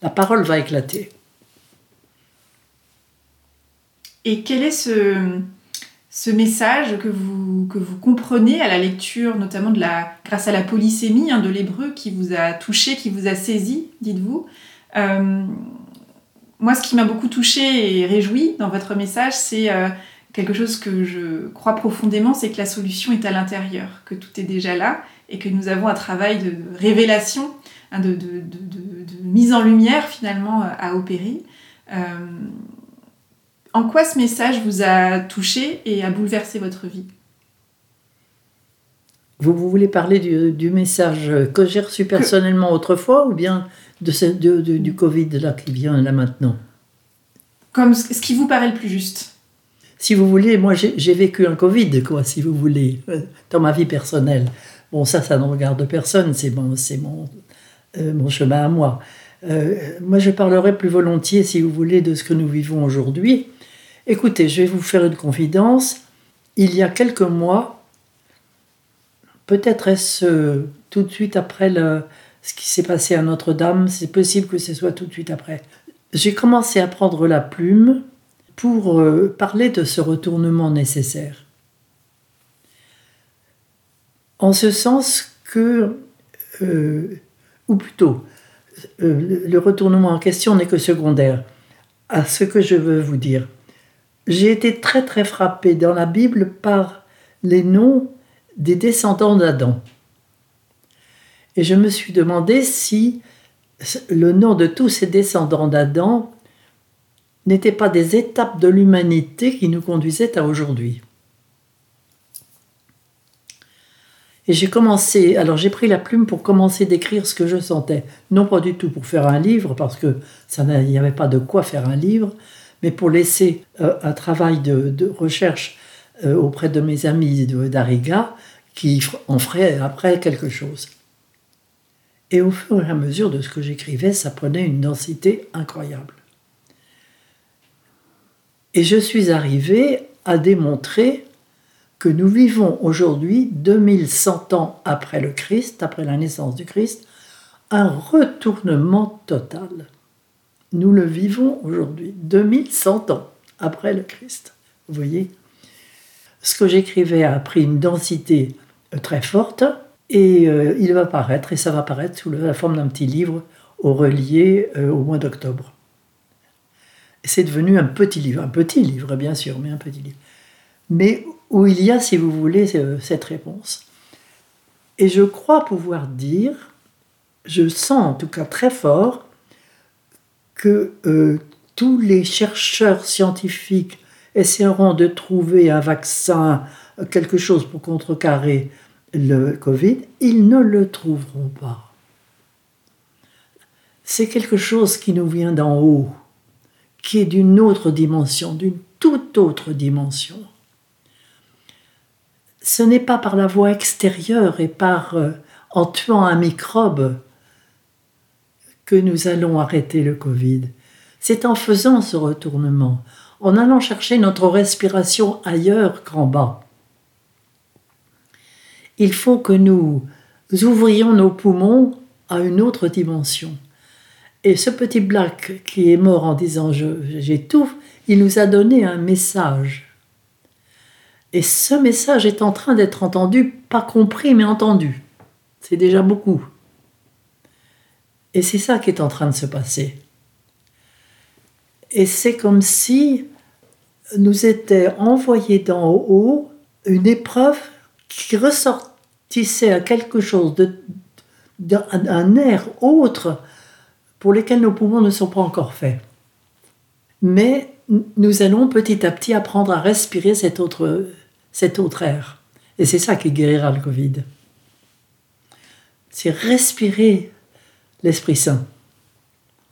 La parole va éclater. Et quel est ce, message que vous, que vous comprenez à la lecture, notamment de la, grâce à la polysémie hein, de l'hébreu qui vous a touché, qui vous a saisi, dites-vous? Euh, moi, ce qui m'a beaucoup touché et réjoui dans votre message, c'est euh, quelque chose que je crois profondément, c'est que la solution est à l'intérieur, que tout est déjà là et que nous avons un travail de révélation, hein, de, mise en lumière finalement à opérer. Euh, en quoi ce message vous a touché et a bouleversé votre vie? Vous, voulez parler du, message que j'ai reçu personnellement autrefois ou bien de, du Covid là qui vient là maintenant? Comme ce qui vous paraît le plus juste. Si vous voulez, moi j'ai vécu un Covid, quoi, si vous voulez, dans ma vie personnelle. Bon, ça, ça ne regarde personne, c'est mon, mon, euh, mon chemin à moi. Euh, moi, je parlerai plus volontiers, si vous voulez, de ce que nous vivons aujourd'hui. Écoutez, je vais vous faire une confidence. Il y a quelques mois, peut-être est-ce tout de suite après ce qui s'est passé à Notre-Dame, c'est possible que ce soit tout de suite après. J'ai commencé à prendre la plume pour euh, parler de ce retournement nécessaire. En ce sens que, euh, ou plutôt, euh, le retournement en question n'est que secondaire à ce que je veux vous dire. J'ai été très très frappé dans la Bible par les noms des descendants d'Adam. Et je me suis demandé si le nom de tous ces descendants d'Adam n'était pas des étapes de l'humanité qui nous conduisaient à aujourd'hui. Et j'ai commencé, alors j'ai pris la plume pour commencer d'écrire ce que je sentais. Non pas du tout pour faire un livre, parce que ça n'y avait pas de quoi faire un livre, mais pour laisser euh, un travail de, recherche euh, auprès de mes amis d'Ariga, qui en feraient après quelque chose. Et au fur et à mesure de ce que j'écrivais, ça prenait une densité incroyable. Et je suis arrivé à démontrer que nous vivons aujourd'hui, 2100 ans après le Christ, après la naissance du Christ, un retournement total. Nous le vivons aujourd'hui, 2100 ans après le Christ. Vous voyez Ce que j'écrivais a pris une densité euh, très forte et euh, il va paraître, et ça va paraître sous la forme d'un petit livre au relié euh, au mois d'octobre. C'est devenu un petit livre, un petit livre bien sûr, mais un petit livre. Mais où il y a, si vous voulez, cette réponse. Et je crois pouvoir dire, je sens en tout cas très fort, que euh, tous les chercheurs scientifiques essaieront de trouver un vaccin, quelque chose pour contrecarrer le Covid, ils ne le trouveront pas. C'est quelque chose qui nous vient d'en haut, qui est d'une autre dimension, d'une toute autre dimension ce n'est pas par la voie extérieure et par euh, en tuant un microbe que nous allons arrêter le Covid. C'est en faisant ce retournement, en allant chercher notre respiration ailleurs qu'en bas. Il faut que nous ouvrions nos poumons à une autre dimension. Et ce petit Black qui est mort en disant j'étouffe, il nous a donné un message. Et ce message est en train d'être entendu, pas compris, mais entendu. C'est déjà beaucoup. Et c'est ça qui est en train de se passer. Et c'est comme si nous était envoyé d'en haut une épreuve qui ressortissait à quelque chose d'un air autre pour lequel nos poumons ne sont pas encore faits. Mais nous allons petit à petit apprendre à respirer cet autre, cet autre air. Et c'est ça qui guérira le Covid. C'est respirer l'Esprit Saint.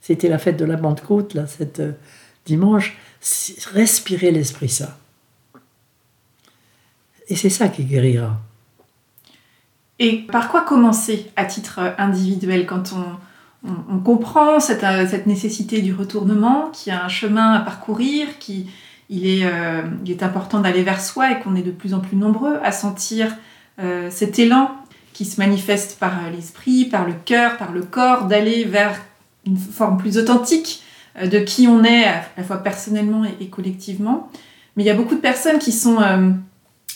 C'était la fête de la Pentecôte, là, cet euh, dimanche. Respirer l'Esprit Saint. Et c'est ça qui guérira. Et par quoi commencer à titre individuel quand on, on, comprend cette, euh, cette, nécessité du retournement, qu'il y a un chemin à parcourir, qui, euh, il est, important d'aller vers soi et qu'on est de plus en plus nombreux à sentir euh, cet élan qui se manifeste par euh, l'esprit, par le cœur, par le corps, d'aller vers une forme plus authentique de qui on est, à la fois personnellement et, collectivement. Mais il y a beaucoup de personnes qui sont un,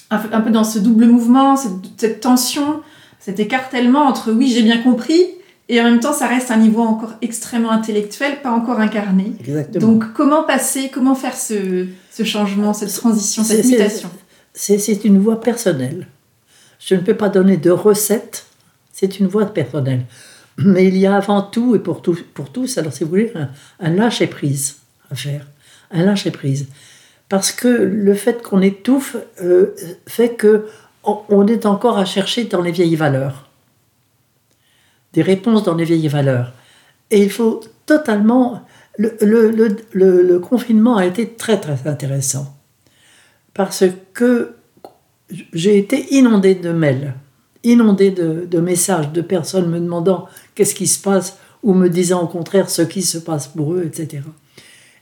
peu dans ce double mouvement, cette tension, cet écartèlement entre oui, j'ai bien compris, et en même temps, ça reste un niveau encore extrêmement intellectuel, pas encore incarné. Exactement. Donc, comment passer, comment faire ce, ce changement, cette transition, cette mutation? C'est une voie personnelle. Je ne peux pas donner de recette, c'est une voie personnelle. Mais il y a avant tout, et pour, tout, pour tous, alors si vous voulez, un, lâcher-prise à faire. Un lâcher-prise. Parce que le fait qu'on étouffe euh, fait que on est encore à chercher dans les vieilles valeurs des réponses dans les vieilles valeurs. Et il faut totalement... Le, confinement a été très très intéressant parce que j'ai été inondé de mails, inondé de, de, messages de personnes me demandant qu'est-ce qui se passe ou me disant au contraire ce qui se passe pour eux, etc.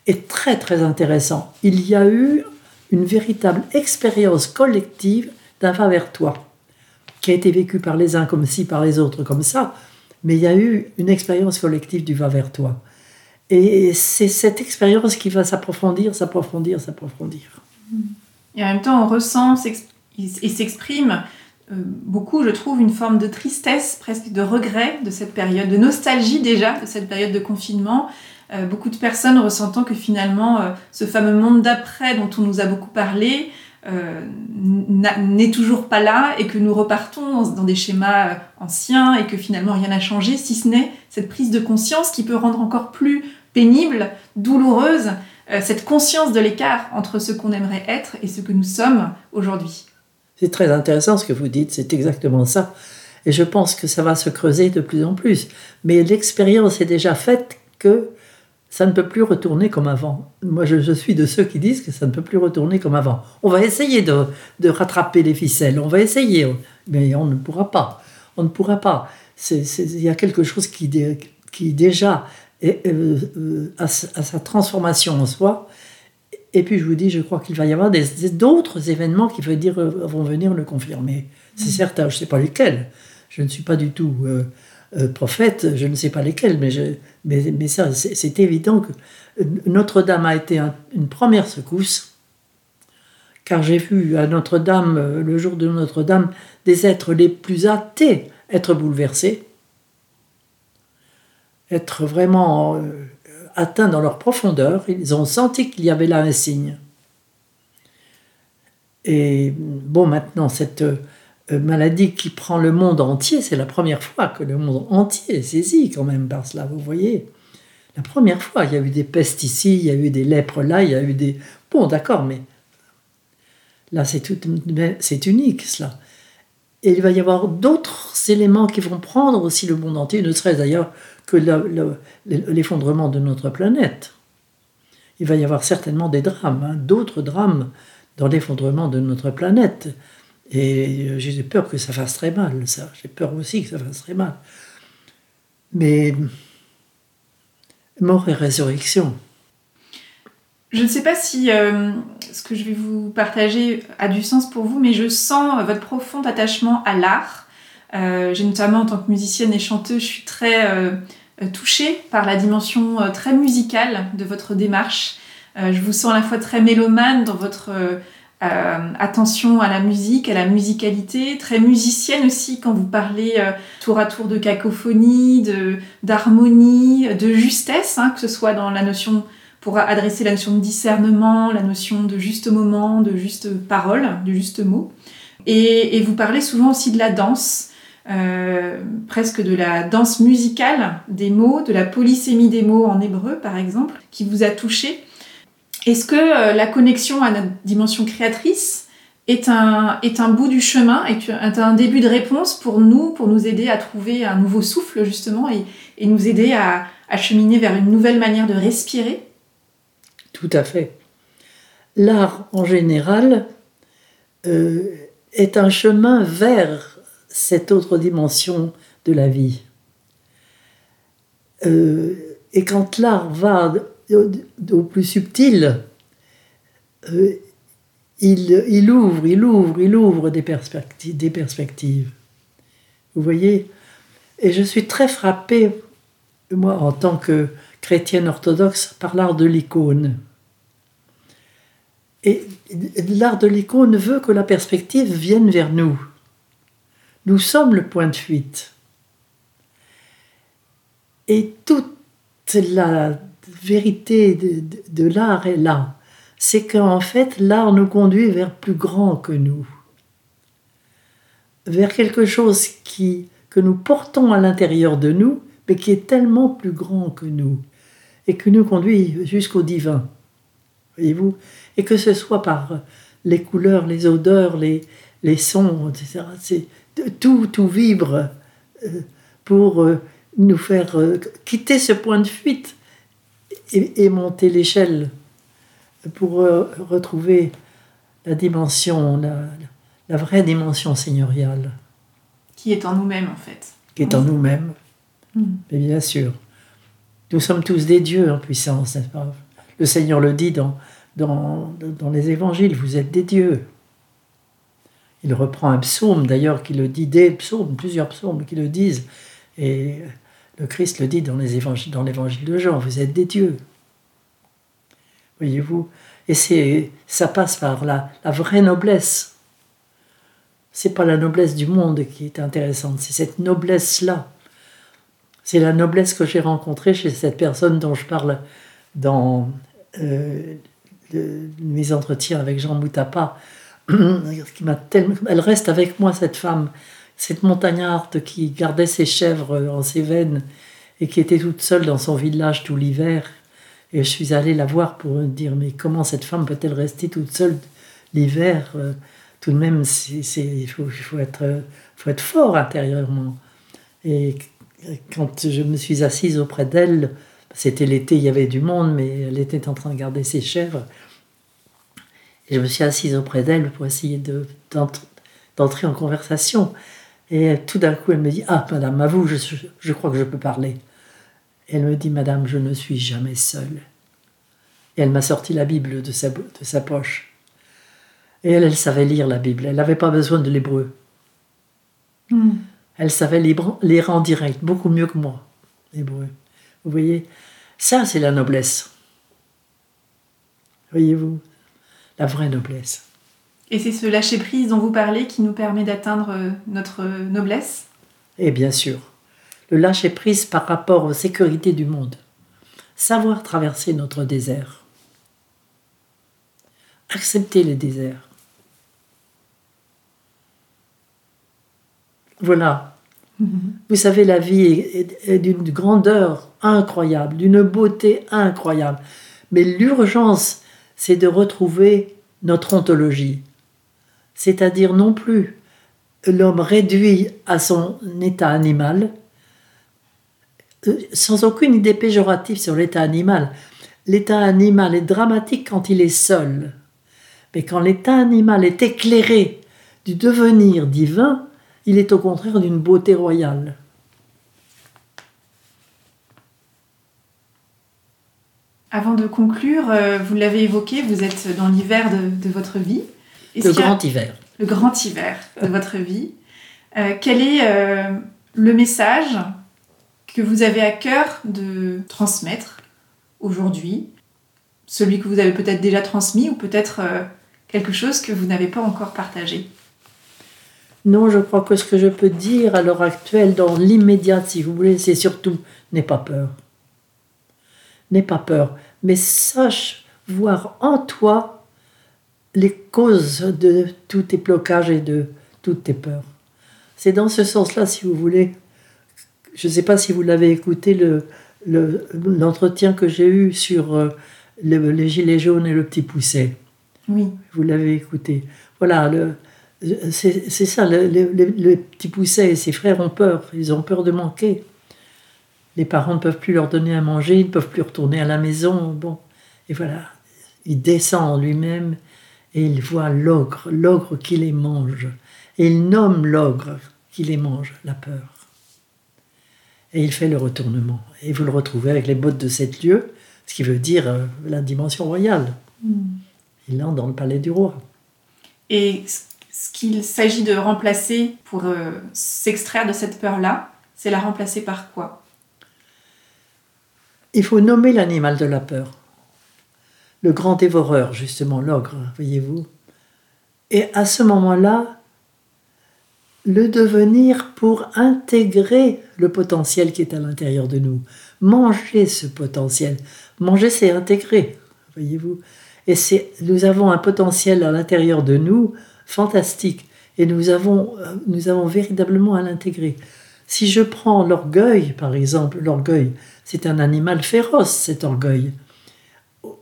Et très très intéressant. Il y a eu une véritable expérience collective d'un va vers toi, qui a été vécue par les uns comme ci, par les autres comme ça, mais il y a eu une expérience collective du va vers toi. Et c'est cette expérience qui va s'approfondir, s'approfondir, s'approfondir. Et en même temps, on ressent et s'exprime beaucoup, je trouve, une forme de tristesse, presque de regret de cette période, de nostalgie déjà de cette période de confinement. beaucoup de personnes ressentant que finalement, ce fameux monde d'après dont on nous a beaucoup parlé, euh, n'est toujours pas là et que nous repartons dans des schémas euh, anciens et que finalement rien n'a changé, si ce n'est cette prise de conscience qui peut rendre encore plus pénible, douloureuse, euh, cette conscience de l'écart entre ce qu'on aimerait être et ce que nous sommes aujourd'hui. C'est très intéressant ce que vous dites, c'est exactement ça. Et je pense que ça va se creuser de plus en plus. Mais l'expérience est déjà faite que ça ne peut plus retourner comme avant. Moi, je, suis de ceux qui disent que ça ne peut plus retourner comme avant. On va essayer de, rattraper les ficelles, on va essayer, mais on ne pourra pas. On ne pourra pas. Il y a quelque chose qui, qui déjà est, euh, euh, a, sa transformation en soi. Et puis, je vous dis, je crois qu'il va y avoir d'autres événements qui dire, euh, vont venir le confirmer. C'est mmh. certain, je ne sais pas lesquels. Je ne suis pas du tout euh, prophètes, je ne sais pas lesquels, mais, mais, ça, c'est évident que Notre-Dame a été une première secousse, car j'ai vu à Notre-Dame, euh, le jour de Notre-Dame, des êtres les plus athées être bouleversés, être vraiment euh, atteints dans leur profondeur. Ils ont senti qu'il y avait là un signe. Et bon, maintenant, cette euh, maladie qui prend le monde entier. C'est la première fois que le monde entier est saisi quand même par cela, vous voyez. La première fois, il y a eu des pestes ici, il y a eu des lèpres là, il y a eu des... Bon, d'accord, mais là, c'est, tout, c'est unique, cela. Et il va y avoir d'autres éléments qui vont prendre aussi le monde entier, ne serait-ce d'ailleurs que l'effondrement de notre planète. Il va y avoir certainement des drames, hein, d'autres drames dans l'effondrement de notre planète. Et euh, j'ai peur que ça fasse très mal, ça. J'ai peur aussi que ça fasse très mal. Mais mort et résurrection. Je ne sais pas si euh, ce que je vais vous partager a du sens pour vous, mais je sens votre profond attachement à l'art. Euh, j'ai notamment en tant que musicienne et chanteuse, je suis très touchée par la dimension très musicale de votre démarche. je vous sens à la fois très mélomane dans votre euh, attention à la musique, à la musicalité, très musicienne aussi quand vous parlez euh, tour à tour de cacophonie, d'harmonie, de justesse, hein, que ce soit dans la notion pour adresser la notion de discernement, la notion de juste moment, de juste parole, de juste mot. Et, vous parlez souvent aussi de la danse, euh, presque de la danse musicale des mots, de la polysémie des mots en hébreu par exemple, qui vous a touché. Est-ce que euh, la connexion à notre dimension créatrice est un, est un bout du chemin, est un début de réponse pour nous, pour nous aider à trouver un nouveau souffle justement et, nous aider à, cheminer vers une nouvelle manière de respirer? Tout à fait. L'art en général euh, est un chemin vers cette autre dimension de la vie. Euh, et quand l'art va au, plus subtil, euh, il, ouvre, il ouvre, il ouvre des des perspectives. Vous voyez? Et je suis très frappée, moi, en tant que chrétienne orthodoxe, par l'art de l'icône. Et l'art de l'icône veut que la perspective vienne vers nous. Nous sommes le point de fuite. Et toute la vérité de, l'art est là. C'est qu'en fait, l'art nous conduit vers plus grand que nous, vers quelque chose qui, que nous portons à l'intérieur de nous, mais qui est tellement plus grand que nous, et qui nous conduit jusqu'au divin. Voyez-vous? Et que ce soit par les couleurs, les odeurs, les, sons, etc. Tout, tout vibre euh, pour euh, nous faire euh, quitter ce point de fuite et, monter l'échelle pour euh, retrouver la dimension, la, vraie dimension seigneuriale. Qui est en nous-mêmes, en fait. Qui est en nous-mêmes. Mm. Mais bien sûr. Nous sommes tous des dieux en puissance, n'est-ce pas? Le Seigneur le dit dans, dans, dans les évangiles, vous êtes des dieux. Il reprend un psaume d'ailleurs qui le dit, des psaumes, plusieurs psaumes qui le disent. Et le Christ le dit dans l'évangile de Jean, vous êtes des dieux. Voyez-vous Et ça passe par la, vraie noblesse c'est pas la noblesse du monde qui est intéressante, c'est cette noblesse-là. C'est la noblesse que j'ai rencontrée chez cette personne dont je parle dans euh, mes entretiens avec Jean Moutapa. (clears throat) Elle reste avec moi, cette femme, cette montagnarde qui gardait ses chèvres en ses veines et qui était toute seule dans son village tout l'hiver. Et je suis allée la voir pour me dire Mais comment cette femme peut-elle rester toute seule l'hiver? Tout de même, il, faut, être, faut être fort intérieurement. Et quand je me suis assise auprès d'elle, c'était l'été, il y avait du monde, mais elle était en train de garder ses chèvres. Et je me suis assise auprès d'elle pour essayer de, d'entrer en conversation. Et tout d'un coup, elle me dit Ah, madame, à vous, je, je crois que je peux parler. elle me dit Madame, je ne suis jamais seule. Et elle m'a sorti la Bible de sa, de sa poche. Et elle, elle savait lire la Bible. Elle n'avait pas besoin de l'hébreu. Hmm. Elle savait lire en direct, beaucoup mieux que moi, l'hébreu. Vous voyez Ça, c'est la noblesse. Voyez-vous La vraie noblesse. Et c'est ce lâcher-prise dont vous parlez qui nous permet d'atteindre euh, notre noblesse? Et bien sûr. Le lâcher-prise par rapport aux sécurités du monde. Savoir traverser notre désert. Accepter les déserts. Voilà. (laughs) Vous savez, la vie est, d'une grandeur incroyable, d'une beauté incroyable. Mais l'urgence, c'est de retrouver notre ontologie. C'est-à-dire non plus l'homme réduit à son état animal, euh, sans aucune idée péjorative sur l'état animal. L'état animal est dramatique quand il est seul. Mais quand l'état animal est éclairé du devenir divin, il est au contraire d'une beauté royale. Avant de conclure, euh, vous l'avez évoqué, vous êtes dans l'hiver de, votre vie. Le grand hiver. Le grand hiver de votre vie. Euh, quel est euh, le message que vous avez à cœur de transmettre aujourd'hui? Celui que vous avez peut-être déjà transmis ou peut-être quelque chose que vous n'avez pas encore partagé? Non, je crois que ce que je peux dire à l'heure actuelle, dans l'immédiat, si vous voulez, c'est surtout n'aie pas peur. N'aie pas peur, mais sache voir en toi les causes de tous tes blocages et de toutes tes peurs. C'est dans ce sens-là, si vous voulez, je ne sais pas si vous l'avez écouté, l'entretien le, que j'ai eu sur euh, les gilets jaunes et le petit pousset. Oui. Vous l'avez écouté. Voilà, le, c'est ça, le, petit pousset et ses frères ont peur, ils ont peur de manquer. Les parents ne peuvent plus leur donner à manger, ils ne peuvent plus retourner à la maison. Bon, et voilà, il descend en lui-même et il voit l'ogre, l'ogre qui les mange. Et il nomme l'ogre qui les mange, la peur. Et il fait le retournement. Et vous le retrouvez avec les bottes de sept lieux, ce qui veut dire euh, la dimension royale. Mm. Il entre dans le palais du roi. Et ce qu'il s'agit de remplacer pour euh, s'extraire de cette peur-là, c'est la remplacer par quoi? Il faut nommer l'animal de la peur. Le grand dévoreur, justement, l'ogre, voyez-vous. Et à ce moment-là, le devenir pour intégrer le potentiel qui est à l'intérieur de nous. Manger ce potentiel. Manger, c'est intégrer, voyez-vous. Et c'est, nous avons un potentiel à l'intérieur de nous fantastique. Et nous avons, euh, nous avons véritablement à l'intégrer. Si je prends l'orgueil, par exemple, l'orgueil, c'est un animal féroce, cet orgueil.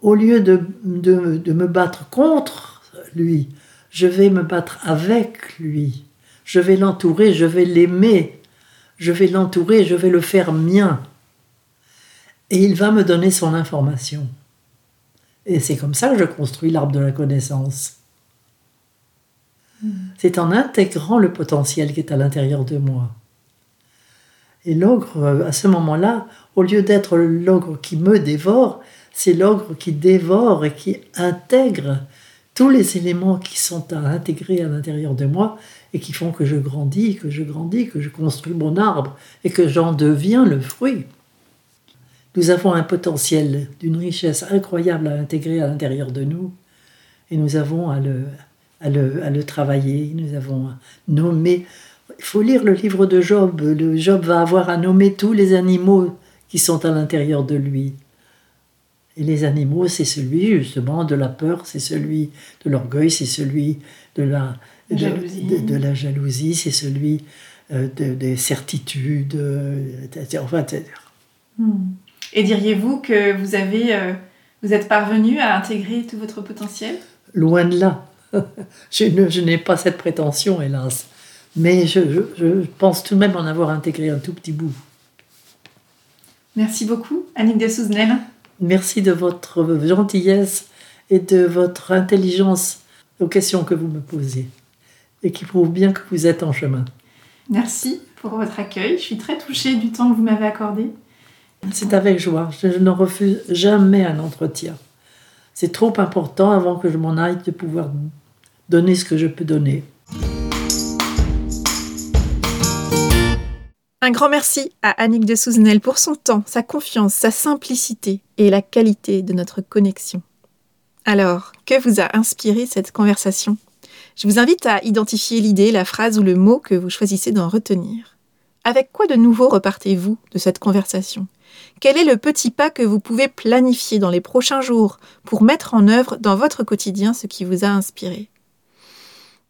Au lieu de, me battre contre lui, je vais me battre avec lui. Je vais l'entourer, je vais l'aimer. Je vais l'entourer, je vais le faire mien. Et il va me donner son information. Et c'est comme ça que je construis l'arbre de la connaissance. C'est en intégrant le potentiel qui est à l'intérieur de moi. Et l'ogre, à ce moment-là, au lieu d'être l'ogre qui me dévore, c'est l'ogre qui dévore et qui intègre tous les éléments qui sont à intégrer à l'intérieur de moi et qui font que je grandis, que je grandis, que je construis mon arbre et que j'en deviens le fruit. Nous avons un potentiel d'une richesse incroyable à intégrer à l'intérieur de nous et nous avons à le, à le, à le travailler. Nous avons nommé. Il faut lire le livre de Job. Le Job va avoir à nommer tous les animaux qui sont à l'intérieur de lui. Et les animaux, c'est celui justement de la peur, c'est celui de l'orgueil, c'est celui de la, jalousie, de, la jalousie c'est celui euh, des certitudes, etc. Hmm. Et diriez-vous que vous avez, euh, vous êtes parvenu à intégrer tout votre potentiel? Loin de là. (laughs) je, n'ai pas cette prétention, hélas. Mais je, je, pense tout de même en avoir intégré un tout petit bout. Merci beaucoup, Annick de Souzenel. Merci de votre gentillesse et de votre intelligence aux questions que vous me posez et qui prouvent bien que vous êtes en chemin. Merci pour votre accueil. Je suis très touchée du temps que vous m'avez accordé. C'est avec joie. Je ne refuse jamais un entretien. C'est trop important avant que je m'en aille de pouvoir donner ce que je peux donner. Un grand merci à Annick de Souzenel pour son temps, sa confiance, sa simplicité et la qualité de notre connexion. Alors, que vous a inspiré cette conversation? Je vous invite à identifier l'idée, la phrase ou le mot que vous choisissez d'en retenir. Avec quoi de nouveau repartez-vous de cette conversation? Quel est le petit pas que vous pouvez planifier dans les prochains jours pour mettre en œuvre dans votre quotidien ce qui vous a inspiré?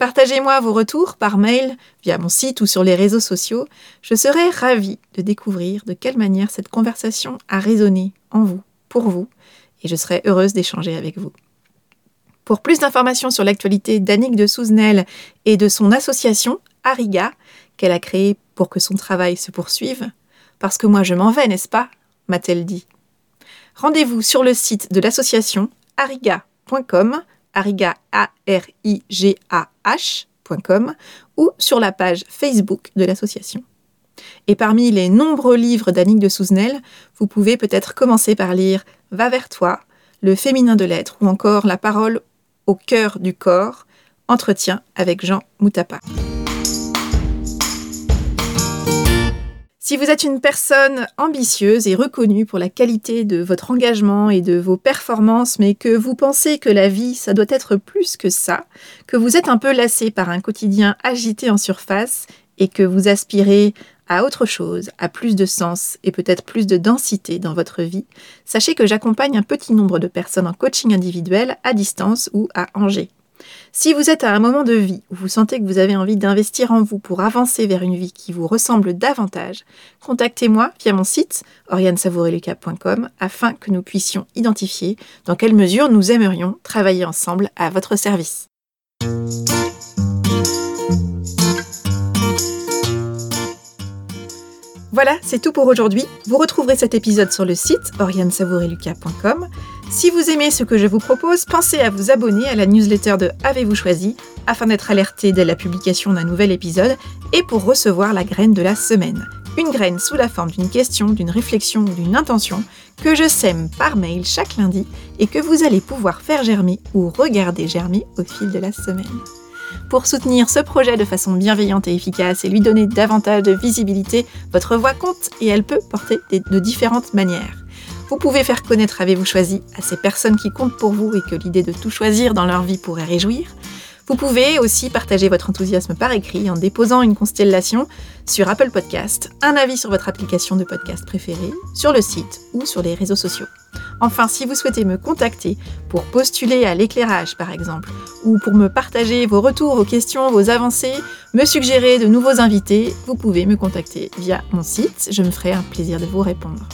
Partagez-moi vos retours par mail, via mon site ou sur les réseaux sociaux. Je serai ravie de découvrir de quelle manière cette conversation a résonné en vous, pour vous, et je serai heureuse d'échanger avec vous. Pour plus d'informations sur l'actualité d'Annick de Souzenel et de son association Ariga, qu'elle a créée pour que son travail se poursuive, parce que moi je m'en vais, n'est-ce pas? m'a-t-elle dit. Rendez-vous sur le site de l'association ariga.com ariga a r i g a h.com ou sur la page Facebook de l'association. Et parmi les nombreux livres d'Annick de Souzenel, vous pouvez peut-être commencer par lire Va vers toi, Le féminin de l'être ou encore La parole au cœur du corps, Entretien avec Jean Moutapa. Si vous êtes une personne ambitieuse et reconnue pour la qualité de votre engagement et de vos performances, mais que vous pensez que la vie, ça doit être plus que ça, que vous êtes un peu lassé par un quotidien agité en surface et que vous aspirez à autre chose, à plus de sens et peut-être plus de densité dans votre vie, sachez que j'accompagne un petit nombre de personnes en coaching individuel à distance ou à Angers. Si vous êtes à un moment de vie où vous sentez que vous avez envie d'investir en vous pour avancer vers une vie qui vous ressemble davantage, contactez-moi via mon site oriansavoureluca.com afin que nous puissions identifier dans quelle mesure nous aimerions travailler ensemble à votre service. Voilà, c'est tout pour aujourd'hui. Vous retrouverez cet épisode sur le site oriansavoureluca.com. Si vous aimez ce que je vous propose, pensez à vous abonner à la newsletter de Avez-vous choisi afin d'être alerté dès la publication d'un nouvel épisode et pour recevoir la graine de la semaine. Une graine sous la forme d'une question, d'une réflexion ou d'une intention que je sème par mail chaque lundi et que vous allez pouvoir faire germer ou regarder germer au fil de la semaine. Pour soutenir ce projet de façon bienveillante et efficace et lui donner davantage de visibilité, votre voix compte et elle peut porter de différentes manières. Vous pouvez faire connaître Avez-vous choisi à ces personnes qui comptent pour vous et que l'idée de tout choisir dans leur vie pourrait réjouir. Vous pouvez aussi partager votre enthousiasme par écrit en déposant une constellation sur Apple Podcast, un avis sur votre application de podcast préférée, sur le site ou sur les réseaux sociaux. Enfin, si vous souhaitez me contacter pour postuler à l'éclairage par exemple, ou pour me partager vos retours, vos questions, vos avancées, me suggérer de nouveaux invités, vous pouvez me contacter via mon site, je me ferai un plaisir de vous répondre.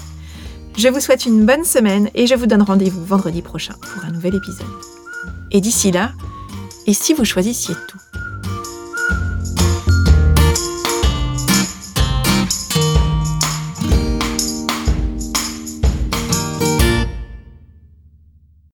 Je vous souhaite une bonne semaine et je vous donne rendez-vous vendredi prochain pour un nouvel épisode. Et d'ici là, et si vous choisissiez tout?